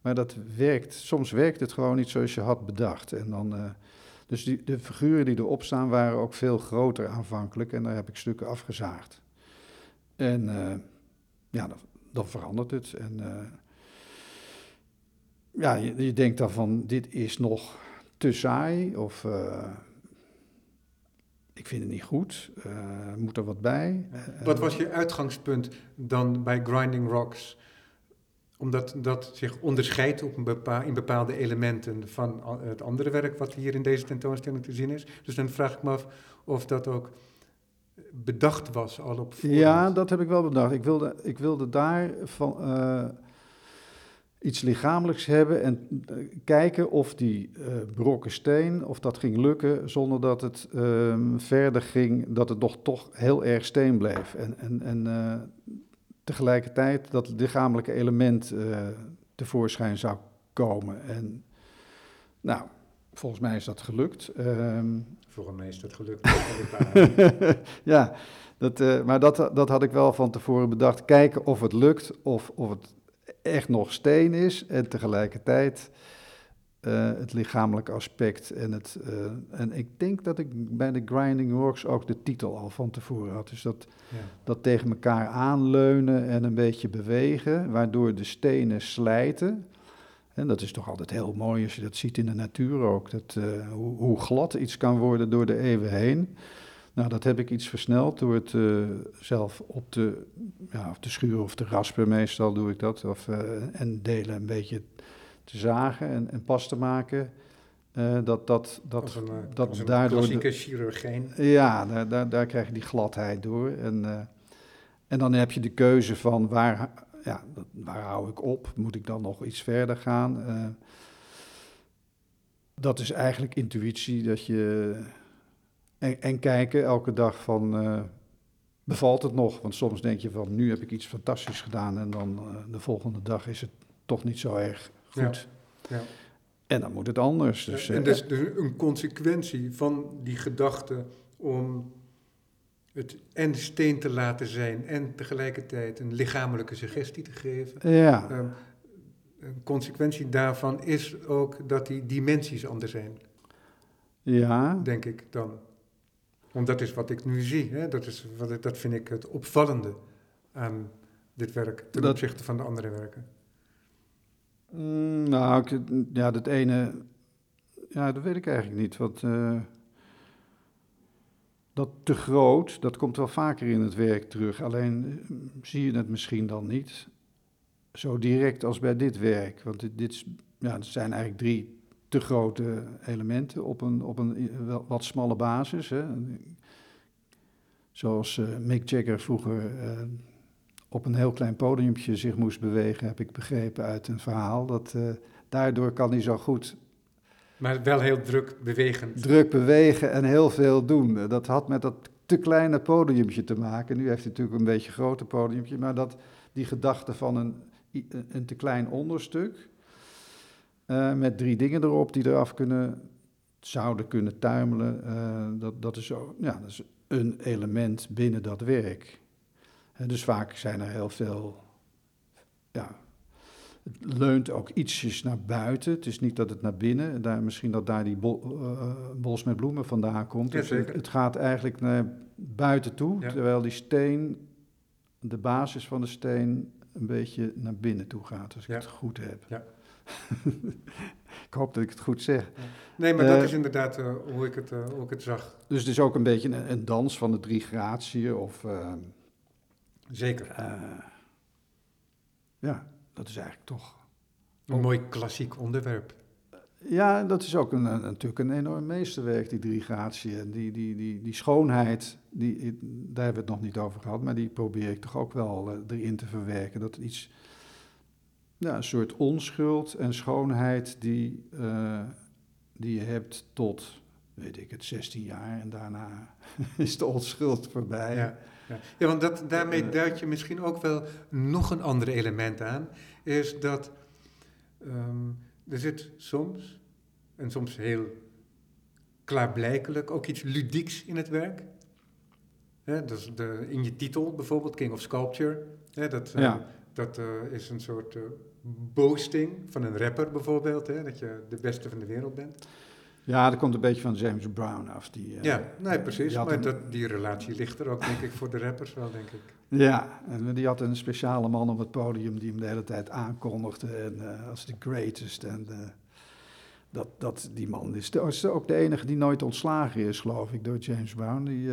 B: Maar dat werkt, soms werkt het gewoon niet zoals je had bedacht. En dan, uh, dus die, de figuren die erop staan waren ook veel groter aanvankelijk en daar heb ik stukken afgezaagd. En ja, dan, dan, verandert het. En ja, je, je, denkt dan van, dit is nog te saai of ik vind het niet goed, uh, moet er wat bij.
A: Wat was je uitgangspunt dan bij Grinding Rocks? Omdat dat zich onderscheidt op een bepaal, in bepaalde elementen van het andere werk wat hier in deze tentoonstelling te zien is. Dus dan vraag ik me af of dat ook bedacht was al op voorhand.
B: Ja, dat heb ik wel bedacht. Ik wilde, ik wilde daar van... Uh, iets lichamelijks hebben en eh, kijken of die uh, brokken steen, of dat ging lukken zonder dat het um, verder ging, dat het nog toch heel erg steen bleef. En, en, en uh, tegelijkertijd dat het lichamelijke element tevoorschijn zou komen. En nou, volgens mij is dat gelukt. Um,
A: volgens mij is dat gelukt. *laughs*
B: ja, dat, maar dat, dat had ik wel van tevoren bedacht. Kijken of het lukt, of, of het echt nog steen is en tegelijkertijd uh, het lichamelijke aspect. En, het, uh, en ik denk dat ik bij de Grinding Works ook de titel al van tevoren had. Dus dat, ja. dat tegen elkaar aanleunen en een beetje bewegen, waardoor de stenen slijten. En dat is toch altijd heel mooi als je dat ziet in de natuur ook. Dat, uh, hoe, hoe glad iets kan worden door de eeuwen heen. Nou, dat heb ik iets versneld door het uh, zelf op te, ja, of te schuren of te raspen. Meestal doe ik dat. Of, uh, en delen een beetje te zagen en, en pas te maken. Uh, dat dat, dat,
A: als een,
B: dat
A: als een
B: daardoor.
A: klassieke de, chirurgijn.
B: Ja, daar, daar, daar krijg je die gladheid door. En, en dan heb je de keuze van waar, ja, waar hou ik op? Moet ik dan nog iets verder gaan? dat is eigenlijk intuïtie, dat je en, en kijken elke dag van, uh, bevalt het nog? Want soms denk je van, nu heb ik iets fantastisch gedaan en dan uh, de volgende dag is het toch niet zo erg goed. Ja. Ja. En dan moet het anders. Dus,
A: en dat is dus een consequentie van die gedachte om het en steen te laten zijn en tegelijkertijd een lichamelijke suggestie te geven.
B: Ja.
A: Uh, een consequentie daarvan is ook dat die dimensies anders zijn.
B: Ja.
A: Denk ik dan. Want dat is wat ik nu zie. Hè? Dat, is wat ik, dat vind ik het opvallende aan dit werk ten dat, opzichte van de andere werken.
B: Mm, nou, ik, ja, dat ene, ja, dat weet ik eigenlijk niet. Wat, uh, dat te groot, dat komt wel vaker in het werk terug. Alleen uh, zie je het misschien dan niet zo direct als bij dit werk. Want dit, dit ja, het zijn eigenlijk drie te grote elementen op een, op een wat smalle basis. Hè. Zoals uh, Mick Jagger vroeger uh, op een heel klein podiumpje zich moest bewegen, heb ik begrepen uit een verhaal. Dat, uh, daardoor kan hij zo goed.
A: Maar wel heel druk bewegen.
B: Druk bewegen en heel veel doen. Dat had met dat te kleine podiumpje te maken. Nu heeft hij natuurlijk een beetje een groter podiumpje, maar dat, die gedachte van een, een te klein onderstuk uh, met drie dingen erop die eraf kunnen, zouden kunnen tuimelen. Uh, dat, dat, is zo, ja, dat is een element binnen dat werk. En dus vaak zijn er heel veel. Ja, het leunt ook ietsjes naar buiten. Het is niet dat het naar binnen, daar, misschien dat daar die bol, bos met bloemen vandaan komt. Dus het, het, gaat eigenlijk naar buiten toe, ja. terwijl die steen, de basis van de steen, een beetje naar binnen toe gaat, als ik ja. het goed heb.
A: Ja. *laughs*
B: ik hoop dat ik het goed zeg.
A: Nee, maar uh, dat is inderdaad uh, hoe, ik het, uh, hoe ik het zag.
B: Dus het is ook een beetje een, een dans van de drie gratieën of...
A: Zeker.
B: ja, dat is eigenlijk toch...
A: Een ook, mooi klassiek onderwerp.
B: Ja, dat is ook een, een, natuurlijk een enorm meesterwerk, die drie gratieën. Die, die, die, die schoonheid, die, daar hebben we het nog niet over gehad, maar die probeer ik toch ook wel erin te verwerken. Dat iets ja, een soort onschuld en schoonheid die, eh, die je hebt tot, weet ik het, 16 jaar. En daarna *laughs* is de onschuld voorbij.
A: Ja, ja. ja want dat, daarmee
B: Eh.
A: duid je misschien ook wel nog een ander element aan. Is dat ehm, er zit soms, en soms heel klaarblijkelijk, ook iets ludieks in het werk. Hè, dus de, in je titel bijvoorbeeld, King of Sculpture. Hè, dat eh,
B: Ja.
A: dat eh, is een soort eh, boasting van een rapper bijvoorbeeld. Hè, dat je de beste van de wereld bent.
B: Ja, dat komt een beetje van James Brown af. Die, eh,
A: ja, nee, precies.
B: die
A: Maar
B: een-
A: dat, die relatie ligt er ook, denk ik, voor de rappers wel, denk ik.
B: Ja, en die had een speciale man op het podium die hem de hele tijd aankondigde en, eh, als de greatest. En eh, dat, dat, die man is, de, is ook de enige die nooit ontslagen is, geloof ik, door James Brown. Die,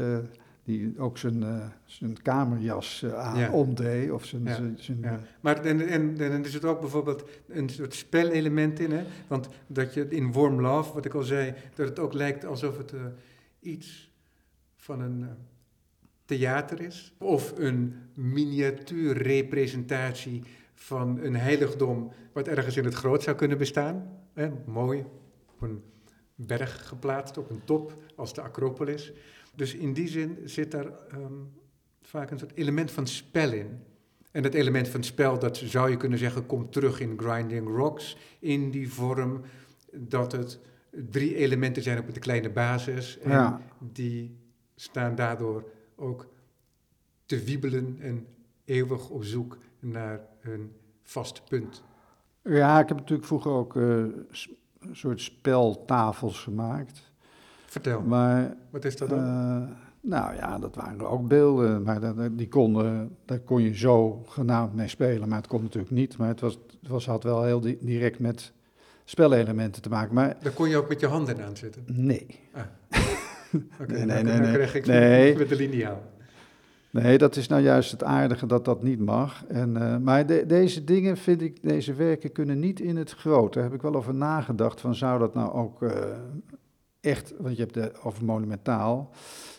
B: die ook zijn, eh, zijn kamerjas eh, aan
A: Ja.
B: omdeed. Of zijn,
A: Ja,
B: zijn, zijn,
A: Ja.
B: eh,
A: Maar en, en, en er zit ook bijvoorbeeld een soort spelelement in, hè? Want dat je in Warm Love, wat ik al zei, dat het ook lijkt alsof het iets van een theater is. Of een miniatuurrepresentatie van een heiligdom wat ergens in het groot zou kunnen bestaan. Hè? Mooi, op een berg geplaatst, op een top, als de Acropolis. Dus in die zin zit daar ehm, vaak een soort element van spel in. En dat element van spel, dat zou je kunnen zeggen, komt terug in Grinding Rocks. In die vorm dat het drie elementen zijn op de kleine basis. En
B: Ja.
A: die staan daardoor ook te wiebelen en eeuwig op zoek naar een vast punt.
B: ja, ik heb natuurlijk vroeger ook eh, een soort speltafels gemaakt.
A: Vertel,
B: Maar
A: wat is dat dan?
B: Eh, nou ja, dat waren ook beelden, maar dat, die konden, daar kon je zo genaamd mee spelen, maar het kon natuurlijk niet. Maar het, was, het was, had wel heel di- direct met spelelementen te maken. Maar
A: Daar kon je ook met je handen aan zitten.
B: nee, *laughs*
A: Oké,
B: Nee, nee,
A: dan,
B: nee,
A: dan krijg ik
B: Nee.
A: met de liniaal.
B: nee, dat is nou juist het aardige dat dat niet mag. En, eh, maar de- deze dingen vind ik, deze werken kunnen niet in het groot. Daar heb ik wel over nagedacht van zou dat nou ook eh, echt, want je hebt het over monumentaal,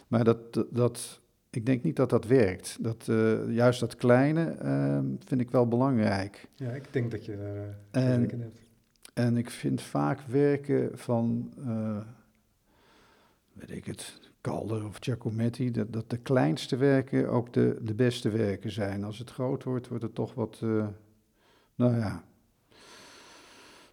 B: maar dat, dat, ik denk niet dat dat werkt. Dat, eh, juist dat kleine eh, vind ik wel belangrijk.
A: Ja, ik denk dat je daar eh,
B: En-
A: hebt.
B: En ik vind vaak werken van, eh, weet ik het, Calder of Giacometti, dat, dat de kleinste werken ook de, de beste werken zijn. Als het groot wordt, wordt het toch wat, nou ja,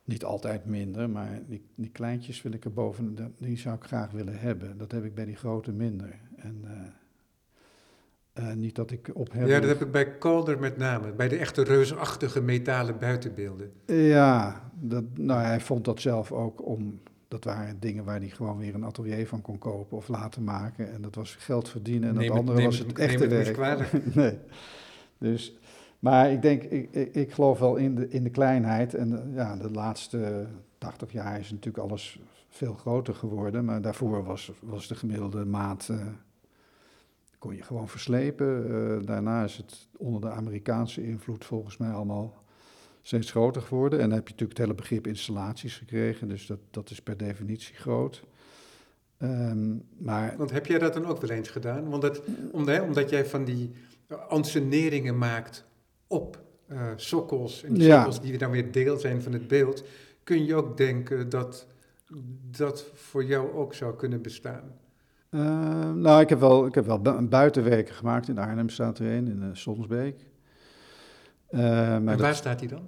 B: niet altijd minder, maar die, die kleintjes wil ik er boven, die zou ik graag willen hebben. Dat heb ik bij die grote minder. En eh, eh, niet dat ik op heb.
A: Ja, dat heb ik bij Calder met name. Bij de echte reusachtige metalen buitenbeelden.
B: Ja, dat, nou, hij vond dat zelf ook om. Dat waren dingen waar hij gewoon weer een atelier van kon kopen of laten maken. En dat was geld verdienen. En
A: Neem
B: dat andere was
A: het-
B: echte
A: het
B: werk. *laughs* nee. Dus, maar ik denk, ik, ik, ik geloof wel in de, in de kleinheid. En eh, ja, de laatste 80 jaar is natuurlijk alles veel groter geworden. Maar daarvoor was, was de gemiddelde maat. eh, kon je gewoon verslepen. Eh, daarna is het onder de Amerikaanse invloed volgens mij allemaal steeds groter geworden. En dan heb je natuurlijk het hele begrip installaties gekregen. Dus dat, dat is per definitie groot. Ehm, maar
A: Want heb jij dat dan ook wel eens gedaan? Want dat, omdat, omdat jij van die anseneringen maakt op eh, sokkels. En die
B: Ja.
A: sokkels die dan weer deel zijn van het beeld. Kun je ook denken dat dat voor jou ook zou kunnen bestaan?
B: Eh, nou, ik heb wel, ik heb wel bu- buitenwerken gemaakt. In Arnhem staat er een, in uh, Sonsbeek. Maar
A: en
B: dat-
A: waar staat die dan?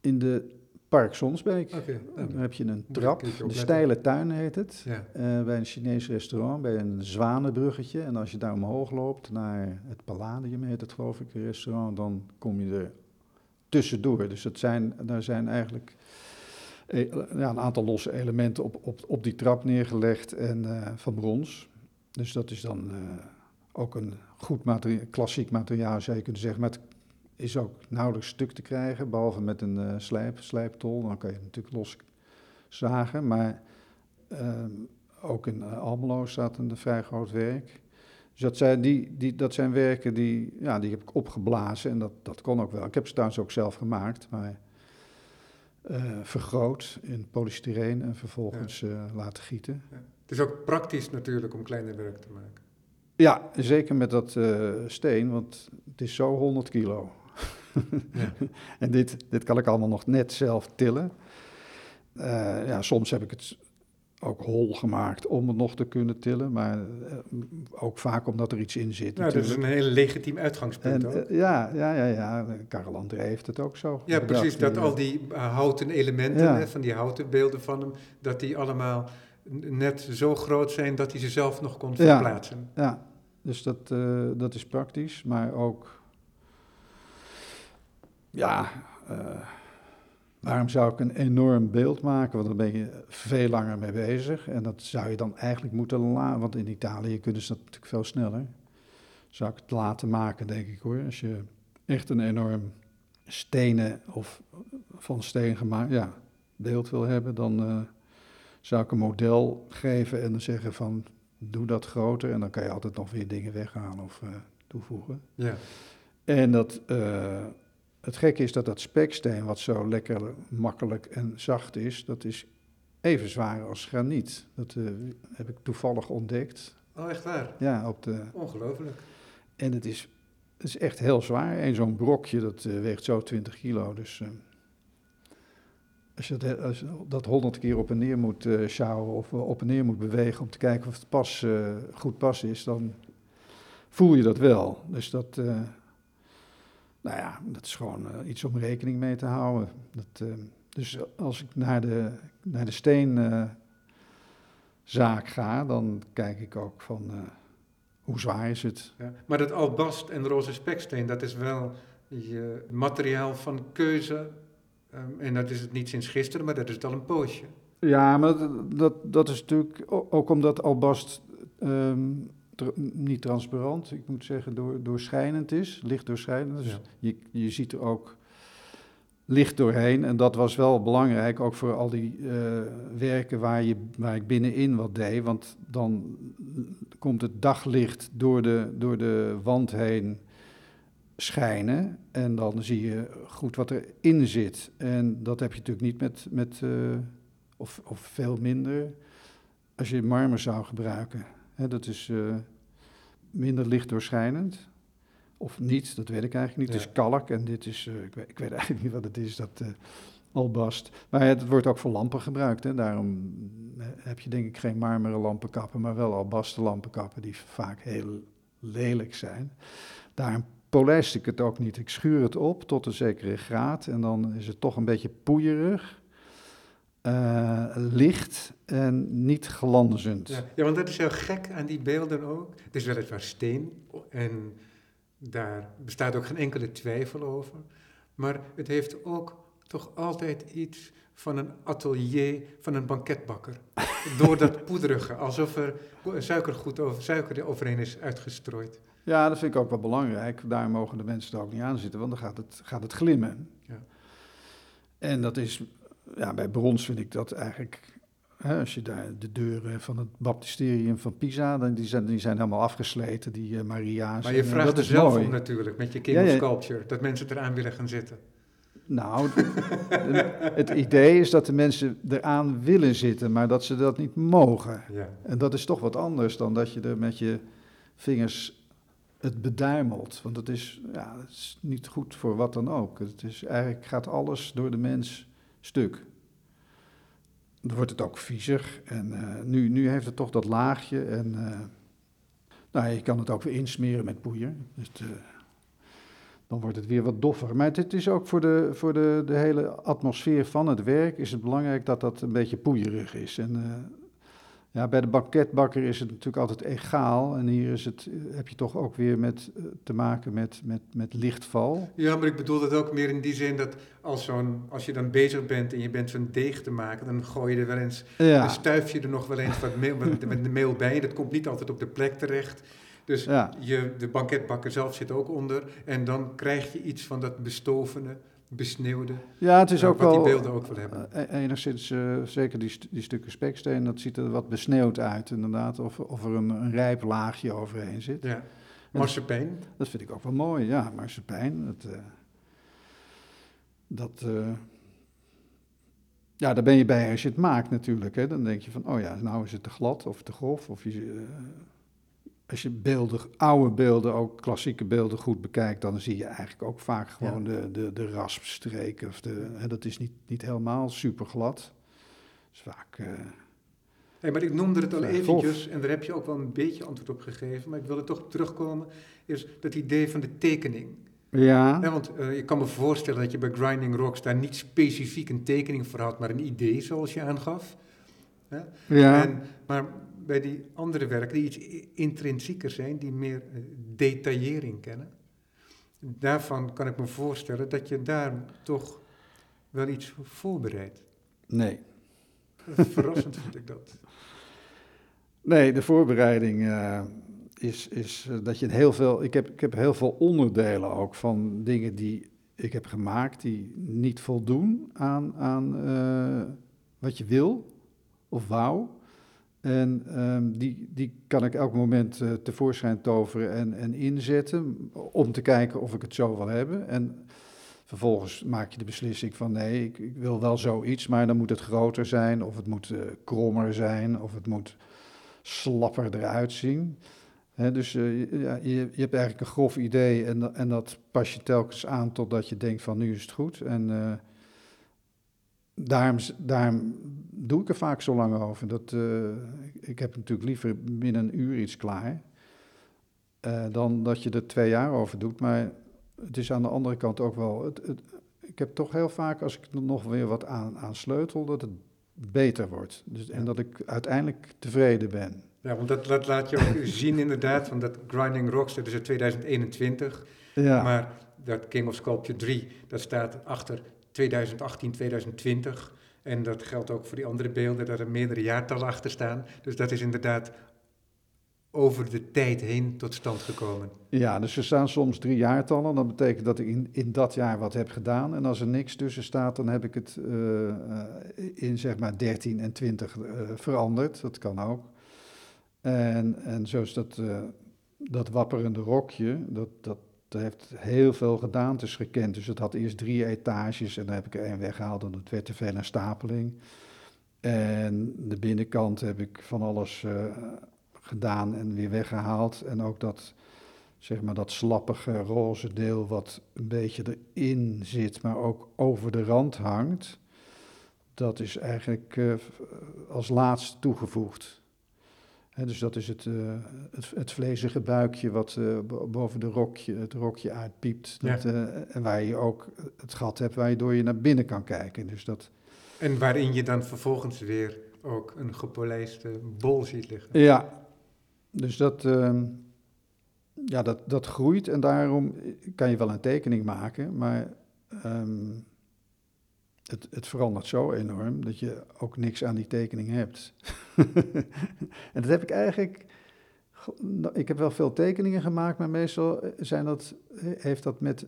B: in de Park Sonsbeek.
A: Nou,
B: Daar heb je een trap, de steile tuin heet het.
A: ja.
B: eh, bij een Chinees restaurant, bij een zwanenbruggetje. En als je daar omhoog loopt naar het Palladium, heet het geloof ik, restaurant, dan kom je er tussendoor. Dus het zijn, daar zijn eigenlijk eh, ja, een aantal losse elementen op, op, op die trap neergelegd en eh, van brons. Dus dat is dan ook een goed materia- klassiek materiaal, zou je kunnen zeggen. Maar het is ook nauwelijks stuk te krijgen, behalve met een eh, slijp, slijptol. Dan kan je het natuurlijk los zagen. Maar ehm, ook in eh, Almelo staat een vrij groot werk. Dus dat zijn, die, die, dat zijn werken die, ja, die heb ik opgeblazen en dat, dat kon ook wel. Ik heb ze trouwens ook zelf gemaakt, maar eh, vergroot in polystyreen en vervolgens eh, laten gieten.
A: Het is ook praktisch natuurlijk om kleine werk te maken.
B: Ja, zeker met dat eh, steen, want het is zo 100 kilo.
A: Ja. *laughs*
B: en dit, dit kan ik allemaal nog net zelf tillen. Eh, ja, soms heb ik het ook hol gemaakt om het nog te kunnen tillen, maar eh, ook vaak omdat er iets in zit.
A: Nou, dat is een heel legitiem uitgangspunt
B: En,
A: ook.
B: eh, ja, ja, ja, ja. Karel André heeft het ook zo.
A: Ja, precies. Dat
B: Die,
A: al die houten elementen,
B: Ja.
A: hè, van die houten beelden van hem, dat die allemaal net zo groot zijn dat hij ze zelf nog kon
B: Ja.
A: verplaatsen.
B: Ja, dus dat, dat is praktisch, maar ook. Ja, eh, waarom zou ik een enorm beeld maken? Want dan ben je veel langer mee bezig. En dat zou je dan eigenlijk moeten laten. Want in Italië kunnen ze dat natuurlijk veel sneller. Zou ik het laten maken, denk ik hoor. Als je echt een enorm stenen of van steen gemaakt ja, beeld wil hebben, dan eh, zou ik een model geven en dan zeggen van doe dat groter en dan kan je altijd nog weer dingen weghalen of eh, toevoegen.
A: Ja.
B: En dat, het gekke is dat dat speksteen, wat zo lekker makkelijk en zacht is, dat is even zwaar als graniet. Dat eh, heb ik toevallig ontdekt.
A: Oh, echt waar?
B: Ja, op de,
A: Ongelooflijk.
B: en het is, het is echt heel zwaar. En zo'n brokje, dat eh, weegt zo 20 kilo. Dus eh, als je dat, als je dat 100 keer op en neer moet eh sjouwen of op en neer moet bewegen om te kijken of het pas, goed pas is, dan voel je dat wel. Dus dat, nou ja, dat is gewoon eh, iets om rekening mee te houden. Dat, eh, dus als ik naar de, naar de steenzaak ga, dan kijk ik ook van eh, hoe zwaar is het.
A: Ja. Maar dat albast en roze speksteen, dat is wel je materiaal van keuze. Ehm, en dat is het niet sinds gisteren, maar dat is het al een poosje.
B: Ja, maar dat, dat, dat is natuurlijk ook omdat albast ehm, niet transparant, ik moet zeggen, door, doorschijnend is, licht doorschijnend. Dus
A: Ja.
B: je, je ziet er ook licht doorheen. En dat was wel belangrijk, ook voor al die eh, werken waar, je, waar ik binnenin wat deed. Want dan komt het daglicht door de, door de wand heen schijnen. En dan zie je goed wat erin zit. En dat heb je natuurlijk niet met, met eh, of, of veel minder, als je marmer zou gebruiken. Dat is eh, minder licht doorschijnend. Of niet, dat weet ik eigenlijk niet. Het is kalk en dit is, eh, ik, weet, ik weet *laughs* eigenlijk niet wat het is, dat eh, albast. Maar het wordt ook voor lampen gebruikt. Hè. Daarom heb je denk ik geen marmeren lampenkappen, maar wel albasten lampenkappen die vaak heel lelijk zijn. Daarom polijst ik het ook niet. Ik schuur het op tot een zekere graad en dan is het toch een beetje poeierig, eh, licht en niet glanzend.
A: Ja. ja, want dat is heel gek aan die beelden ook. Het is weliswaar steen en daar bestaat ook geen enkele twijfel over. Maar het heeft ook toch altijd iets van een atelier van een banketbakker. *laughs* Door dat poederige, alsof er suikergoed over, suiker overheen is uitgestrooid.
B: Ja, dat vind ik ook wel belangrijk. Daar mogen de mensen er ook niet aan zitten, want dan gaat het, gaat het glimmen.
A: Ja.
B: En dat is, ja, bij brons vind ik dat eigenlijk, hè, als je daar de deuren van het baptisterium van Pisa, dan, die, zijn, die zijn helemaal afgesleten, die eh, Maria's.
A: Maar je
B: En, eh,
A: vraagt
B: dat
A: er
B: is
A: zelf
B: mooi.
A: om natuurlijk, met je King
B: Ja,
A: of. Sculpture, dat mensen eraan willen gaan zitten.
B: Nou, het idee is dat de mensen eraan willen zitten, maar dat ze dat niet mogen.
A: Ja.
B: En dat is toch wat anders dan dat je er met je vingers het beduimelt. Want het is, ja, het is niet goed voor wat dan ook. Het is, eigenlijk gaat alles door de mens stuk. Dan wordt het ook viezig. En eh, nu, nu heeft het toch dat laagje. En eh, nou, je kan het ook weer insmeren met poeier. Dus eh, dan wordt het weer wat doffer. Maar het, is ook voor, de, voor de, de hele atmosfeer van het werk is het belangrijk dat dat een beetje poeierig is. En ja, bij de banketbakker is het natuurlijk altijd egaal. En hier is het, heb je toch ook weer met, eh, te maken met, met, met lichtval.
A: Ja, maar ik bedoel het ook meer in die zin dat als, zo'n, als je dan bezig bent en je bent zo'n deeg te maken, dan gooi je er wel eens,
B: Ja,
A: dan stuif je er nog wel eens wat meel, wat, met de meel bij. Dat komt niet altijd op de plek terecht. Dus
B: ja.
A: je, de banketbakker zelf zit ook onder en dan krijg je iets van dat bestovene, besneeuwde,
B: ja het is
A: ja,
B: ook
A: wat
B: wel
A: die beelden ook wel hebben.
B: eh, enigszins, eh, zeker die, st- die stukken speksteen, dat ziet er wat besneeuwd uit inderdaad. Of, of er een, een rijp laagje overheen zit.
A: Ja. Marsepein,
B: Dat vind ik ook wel mooi, ja, marsepein. Dat, eh, dat, eh, ja, daar ben je bij als je het maakt natuurlijk. Hè. Dan denk je van, oh ja, nou is het te glad of te grof. Of je, als je beelden, oude beelden, ook klassieke beelden goed bekijkt, dan zie je eigenlijk ook vaak gewoon de, de, de raspstreken. Of de, hè, dat is niet, niet helemaal super glad. is vaak... eh,
A: Hey, maar ik noemde het al eventjes, en daar heb je ook wel een beetje antwoord op gegeven, maar ik wil er toch op terugkomen, is dat idee van de tekening.
B: ja,
A: Ja, want eh, ik kan me voorstellen dat je bij Grinding Rocks daar niet specifiek een tekening voor had, maar een idee zoals je aangaf. Ja?
B: ja.
A: En, maar bij die andere werken, die iets intrinsieker zijn, die meer eh, detaillering kennen, daarvan kan ik me voorstellen dat je daar toch wel iets voor voorbereidt.
B: nee.
A: Verrassend vind ik dat. *laughs*
B: Nee, de voorbereiding eh, is, is eh, dat je heel veel. Ik heb, ik heb heel veel onderdelen ook van dingen die ik heb gemaakt die niet voldoen aan, aan eh, wat je wil of wou. En ehm, die, die kan ik elk moment eh, tevoorschijn toveren en, en inzetten om te kijken of ik het zo wil hebben. En vervolgens maak je de beslissing van nee, ik, ik wil wel zoiets, maar dan moet het groter zijn of het moet eh, krommer zijn of het moet slapper eruit zien. Dus eh, je- je, hebt eigenlijk een grof idee en, en dat pas je telkens aan totdat je denkt van nu is het goed. En daarom, doe ik er vaak zo lang over. Dat, eh, ik- heb natuurlijk liever binnen een uur iets klaar eh, dan dat je er twee jaar over doet. Maar het is aan de andere kant ook wel... Het, het, ik heb toch heel vaak, als ik er nog weer wat aan, aan sleutel, dat het beter wordt. Dus, En dat ik uiteindelijk tevreden ben.
A: Ja, want dat, dat laat je ook *laughs* zien inderdaad, want dat Grinding Rocks, dat is uit 2021.
B: Ja,
A: Maar dat King of Sculpture 3, dat staat achter 2018, 2020. En dat geldt ook voor die andere beelden, dat er meerdere jaartallen achter staan. Dus dat is inderdaad over de tijd heen tot stand gekomen.
B: ja, dus er staan soms drie jaartallen. Dat betekent dat ik in, in dat jaar wat heb gedaan. En als er niks tussen staat, dan heb ik het eh, eh, in zeg maar 13 en 20 eh, veranderd. Dat kan ook. En, en zo is dat, dat wapperende rokje, dat, dat, dat heeft heel veel gedaantes gekend. Dus het had eerst drie etages en dan heb ik er één weggehaald en het werd te veel een stapeling. En de binnenkant heb ik van alles eh, gedaan en weer weggehaald. En ook dat, zeg maar, dat slappige roze deel wat een beetje erin zit, maar ook over de rand hangt. Dat is eigenlijk eh, als laatste toegevoegd. Dus dat is het, eh, het, het vlezige buikje wat eh, bo- boven de rokje, het rokje uitpiept.
A: Ja.
B: Dat, eh, en waar je ook het gat hebt waardoor je naar binnen kan kijken. Dus dat,
A: En waarin je dan vervolgens weer ook een gepolijste bol ziet liggen.
B: ja, dus dat, ehm, ja, dat, dat groeit en daarom kan je wel een tekening maken, maar ehm, het, het verandert zo enorm dat je ook niks aan die tekening hebt. *laughs* en dat heb ik eigenlijk. nou, Ik heb wel veel tekeningen gemaakt, maar meestal zijn dat, heeft dat met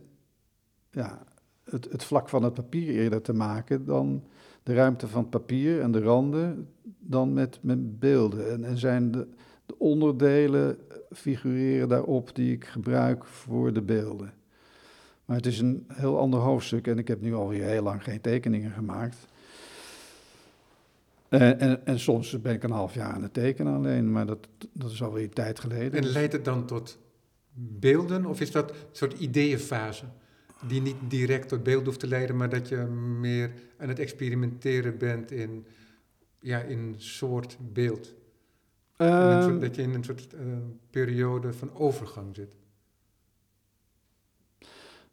B: ja, het, het vlak van het papier eerder te maken dan de ruimte van het papier en de randen, dan met, met beelden. En, en zijn de, de onderdelen figureren daarop die ik gebruik voor de beelden. Maar het is een heel ander hoofdstuk en ik heb nu alweer heel lang geen tekeningen gemaakt. En, en, en soms ben ik een half jaar aan het tekenen alleen, maar dat, dat is alweer een tijd geleden.
A: En leidt het dan tot beelden of is dat een soort ideeënfase? Die niet direct tot beeld hoeft te leiden, maar dat je meer aan het experimenteren bent in, ja, in een soort beeld.
B: Ehm,
A: soort- dat je in een soort eh, periode van overgang zit.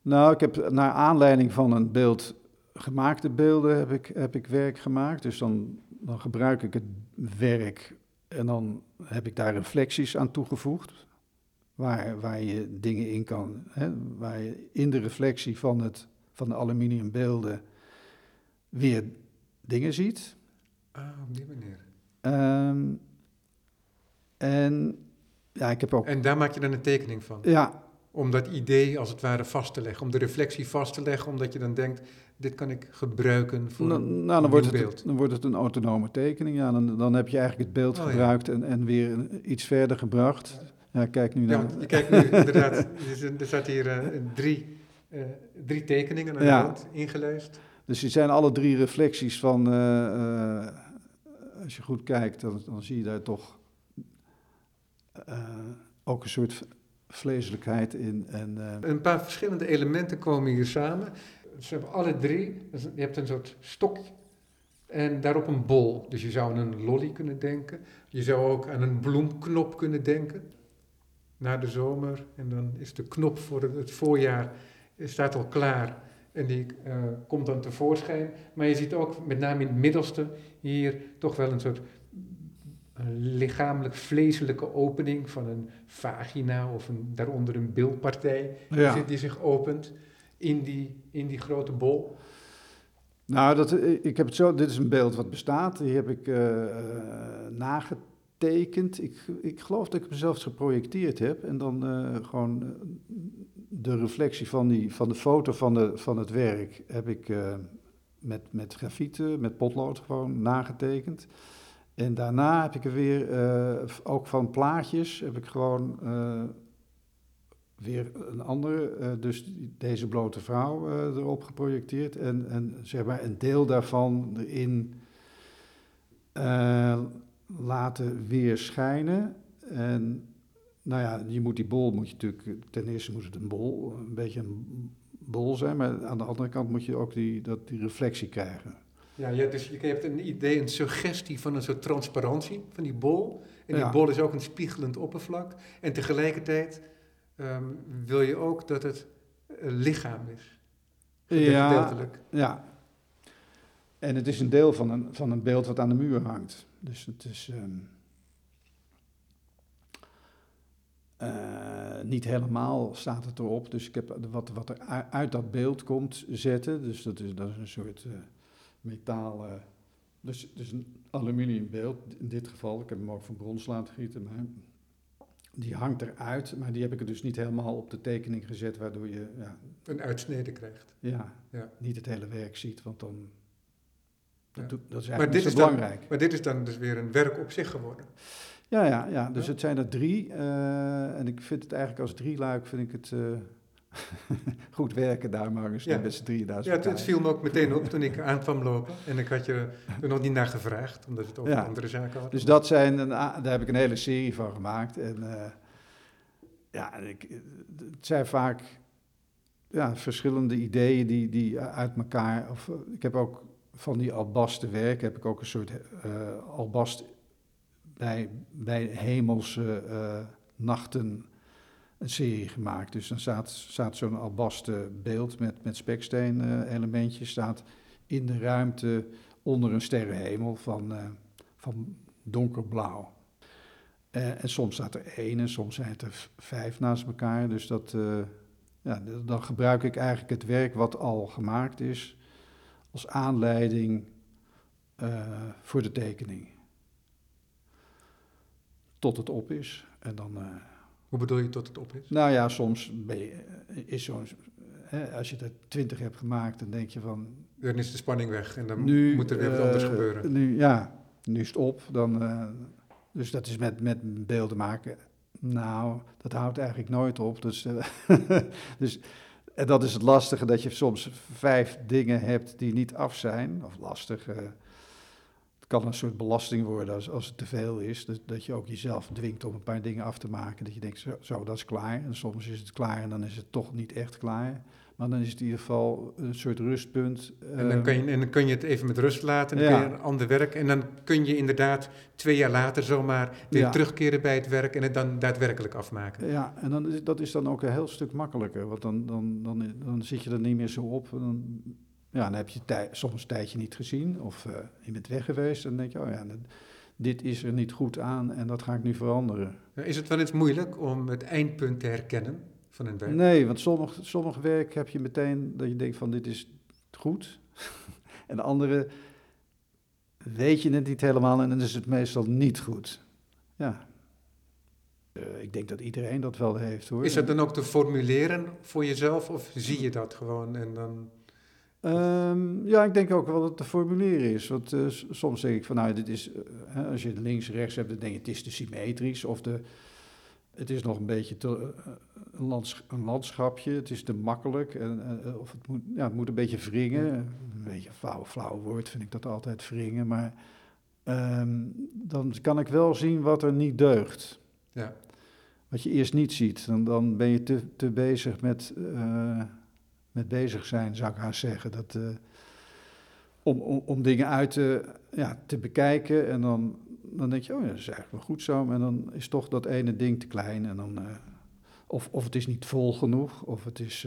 B: Nou, ik heb naar aanleiding van een beeld, gemaakte beelden, heb ik, heb ik werk gemaakt. Dus dan, dan gebruik ik het werk en dan heb ik daar reflecties aan toegevoegd. Waar, waar je dingen in kan, hè, waar je in de reflectie van, het, van de aluminiumbeelden weer dingen ziet.
A: Ah, op die manier.
B: Ehm, en ja, ik heb ook.
A: En daar maak je dan een tekening van.
B: Ja,
A: Om dat idee als het ware vast te leggen, om de reflectie vast te leggen, omdat je dan denkt, dit kan ik gebruiken voor
B: Nou,
A: een
B: nou, dan, wordt
A: nieuw
B: het,
A: beeld.
B: dan wordt het een autonome tekening. Ja, dan, dan heb je eigenlijk het beeld
A: Oh, ja.
B: gebruikt en, en weer een- iets verder gebracht. Ja, kijk nu
A: Ja,
B: naar.
A: want je kijkt nu inderdaad, *laughs* er staat hier eh, drie, eh, drie tekeningen aan de
B: Ja.
A: rand ingelijst.
B: Dus die zijn alle drie reflecties van. eh, als je goed kijkt, dan, dan zie je daar toch. ook een soort vleeselijkheid in. En, uh...
A: Een paar verschillende elementen komen hier samen. Ze hebben alle drie, je hebt een soort stokje en daarop een bol. Dus je zou aan een lolly kunnen denken. Je zou ook aan een bloemknop kunnen denken. Na de zomer. En dan is de knop voor het voorjaar staat al klaar. En die uh, komt dan tevoorschijn. Maar je ziet ook, met name in het middelste, hier toch wel een soort lichamelijk vleeselijke opening van een vagina of een, daaronder een bilpartij ja. die, die, zich opent in die, in die grote bol.
B: Nou, dat, eh, ik heb het zo, dit is een beeld wat bestaat, die heb ik uh, nagetekend. Ik, ik geloof dat ik hem zelfs geprojecteerd heb en dan uh, gewoon de reflectie van, die, van de foto van, de, van het werk heb ik met, met grafieten, met potlood gewoon nagetekend. En daarna heb ik er weer, ook van plaatjes, heb ik gewoon weer een andere, uh, dus deze blote vrouw erop geprojecteerd en, en zeg maar een deel daarvan erin laten weer schijnen. En nou ja, je moet die bol moet je natuurlijk, ten eerste moet het een bol, een beetje een bol zijn, maar aan de andere kant moet je ook die, dat, die reflectie krijgen.
A: Ja, ja, dus je hebt een idee, een suggestie van een soort transparantie van die bol. En die bol is ook een spiegelend oppervlak. En tegelijkertijd um, wil je ook dat het een lichaam is.
B: Ja, ja. En het is een deel van een, van een beeld wat aan de muur hangt. Dus het is um, uh, niet helemaal staat het erop. Dus ik heb wat, wat er uit dat beeld komt zetten. Dus dat is, dat is een soort uh, metaal. Uh, dus, dus een aluminiumbeeld in dit geval. Ik heb hem ook van brons laten gieten. Maar die hangt eruit, maar die heb ik er dus niet helemaal op de tekening gezet, waardoor je... Ja,
A: een uitsnede krijgt.
B: Ja, ja, niet het hele werk ziet, want dan... Dat, doet, dat is eigenlijk zo belangrijk.
A: maar dit is dan dus weer een werk op zich geworden.
B: Ja, ja, ja. dus het zijn er drie. Uh, en ik vind het eigenlijk als drie luik, vind ik het... Uh, *laughs* goed werken daar, maar ja. met z'n drieën daar.
A: Ja, het, viel me ook meteen op *laughs* toen ik aan kwam lopen. En ik had je er nog niet naar gevraagd, omdat het over andere zaken had.
B: Dus dat zijn, een, daar heb ik een hele serie van gemaakt. En uh, ja, ik, het zijn vaak ja, verschillende ideeën die, die uit elkaar... Of, ik heb ook van die albaste werk, heb ik ook een soort uh, albast bij, bij hemelse uh, nachten een serie gemaakt. Dus dan staat, staat zo'n albaste beeld met, met speksteen uh, elementjes staat in de ruimte onder een sterrenhemel van, uh, van donkerblauw. Uh, en soms staat er één en soms zijn het er vijf naast elkaar. Dus dat, ja, dan gebruik ik eigenlijk het werk wat al gemaakt is als aanleiding voor de tekening. Tot het op is. En dan
A: hoe bedoel je tot het op is?
B: Nou ja, soms je, is zo'n. Als je er twintig hebt gemaakt, dan denk je van.
A: Dan is de spanning weg en dan nu, moet er weer wat anders eh, gebeuren.
B: Nu, ja, nu is het op. Dan, uh, dus dat is met, met beelden maken. Nou, dat houdt eigenlijk nooit op. Dus, uh, *laughs* dus en dat is het lastige, dat je soms vijf dingen hebt die niet af zijn. Of lastig kan een soort belasting worden als, als het te veel is. Dat, dat je ook jezelf dwingt om een paar dingen af te maken. Dat je denkt, zo, zo, dat is klaar. En soms is het klaar en dan is het toch niet echt klaar. Maar dan is het in ieder geval een soort rustpunt.
A: En dan kun je, en dan kun je het even met rust laten en dan kun je een ander werk. En dan kun je inderdaad twee jaar later zomaar weer terugkeren bij het werk en het dan daadwerkelijk afmaken.
B: Ja, en dan is, dat is dan ook een heel stuk makkelijker. Want dan, dan, dan, dan zit je er niet meer zo op. Dan, ja, dan heb je tij, soms een tijdje niet gezien of uh, je bent weg geweest. En dan denk je, oh ja, dit is er niet goed aan en dat ga ik nu veranderen.
A: Is het wel eens moeilijk om het eindpunt te herkennen van een werk?
B: Nee, want sommige, sommige werk heb je meteen dat je denkt van dit is goed. *laughs* en de andere weet je het niet helemaal en dan is het meestal niet goed. Ja. Uh, ik denk dat iedereen dat wel heeft hoor.
A: Is dat dan ook te formuleren voor jezelf of zie je dat gewoon en dan...
B: Um, ja, ik denk ook wel dat het te formuleren is. Want uh, soms denk ik van, nou, dit is, uh, als je links rechts hebt, dan denk je het is te symmetrisch. Of de, het is nog een beetje te, uh, een, lands, een, landschapje, het is te makkelijk. En, of het moet, ja, het moet een beetje wringen. Een beetje een flauw, flauw woord vind ik dat altijd, wringen. Maar um, dan kan ik wel zien wat er niet deugt.
A: Ja.
B: wat je eerst niet ziet. Dan, dan ben je te, te bezig met, eh, met bezig zijn, zou ik haast zeggen. Dat, eh, om, om, om dingen uit te, ja, te bekijken en dan, dan denk je, oh ja, dat is eigenlijk wel goed zo. En dan is toch dat ene ding te klein en dan... eh, of, of het is niet vol genoeg, of het is...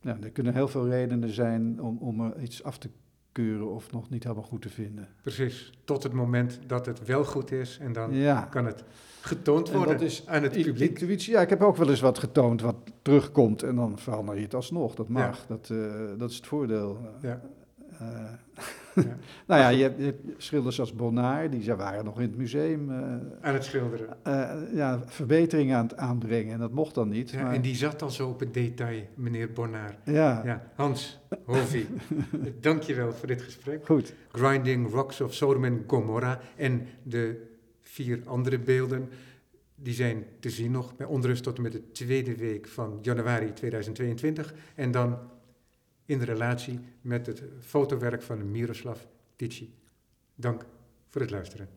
B: ja, er kunnen heel veel redenen zijn om, om er iets af te keuren of nog niet helemaal goed te vinden.
A: Precies, tot het moment dat het wel goed is en dan
B: ja.
A: kan het getoond
B: En
A: worden
B: dat is
A: aan het publiek.
B: Intuïtie, ja, ik heb ook wel eens wat getoond wat terugkomt en dan verander je het alsnog. Dat mag, dat, eh, dat is het voordeel.
A: Ja.
B: Eh, *laughs*
A: Ja.
B: nou ja, je hebt, je hebt schilders als Bonnard, die zijn- waren nog in het museum eh,
A: Aan het schilderen.
B: eh, ja, verbeteringen aan het aanbrengen en dat mocht dan niet.
A: Ja,
B: maar,
A: en die zat al zo op het detail, meneer Bonnard.
B: ja,
A: Ja, Hans Hovie, *laughs* dankjewel voor dit gesprek.
B: goed.
A: Grinding Rocks of Sodom en Gomorra en de vier andere beelden, die zijn te zien nog bij onrust tot en met de tweede week van januari 2022. En dan in relatie met het fotowerk van Miroslav Tichy. Dank voor het luisteren.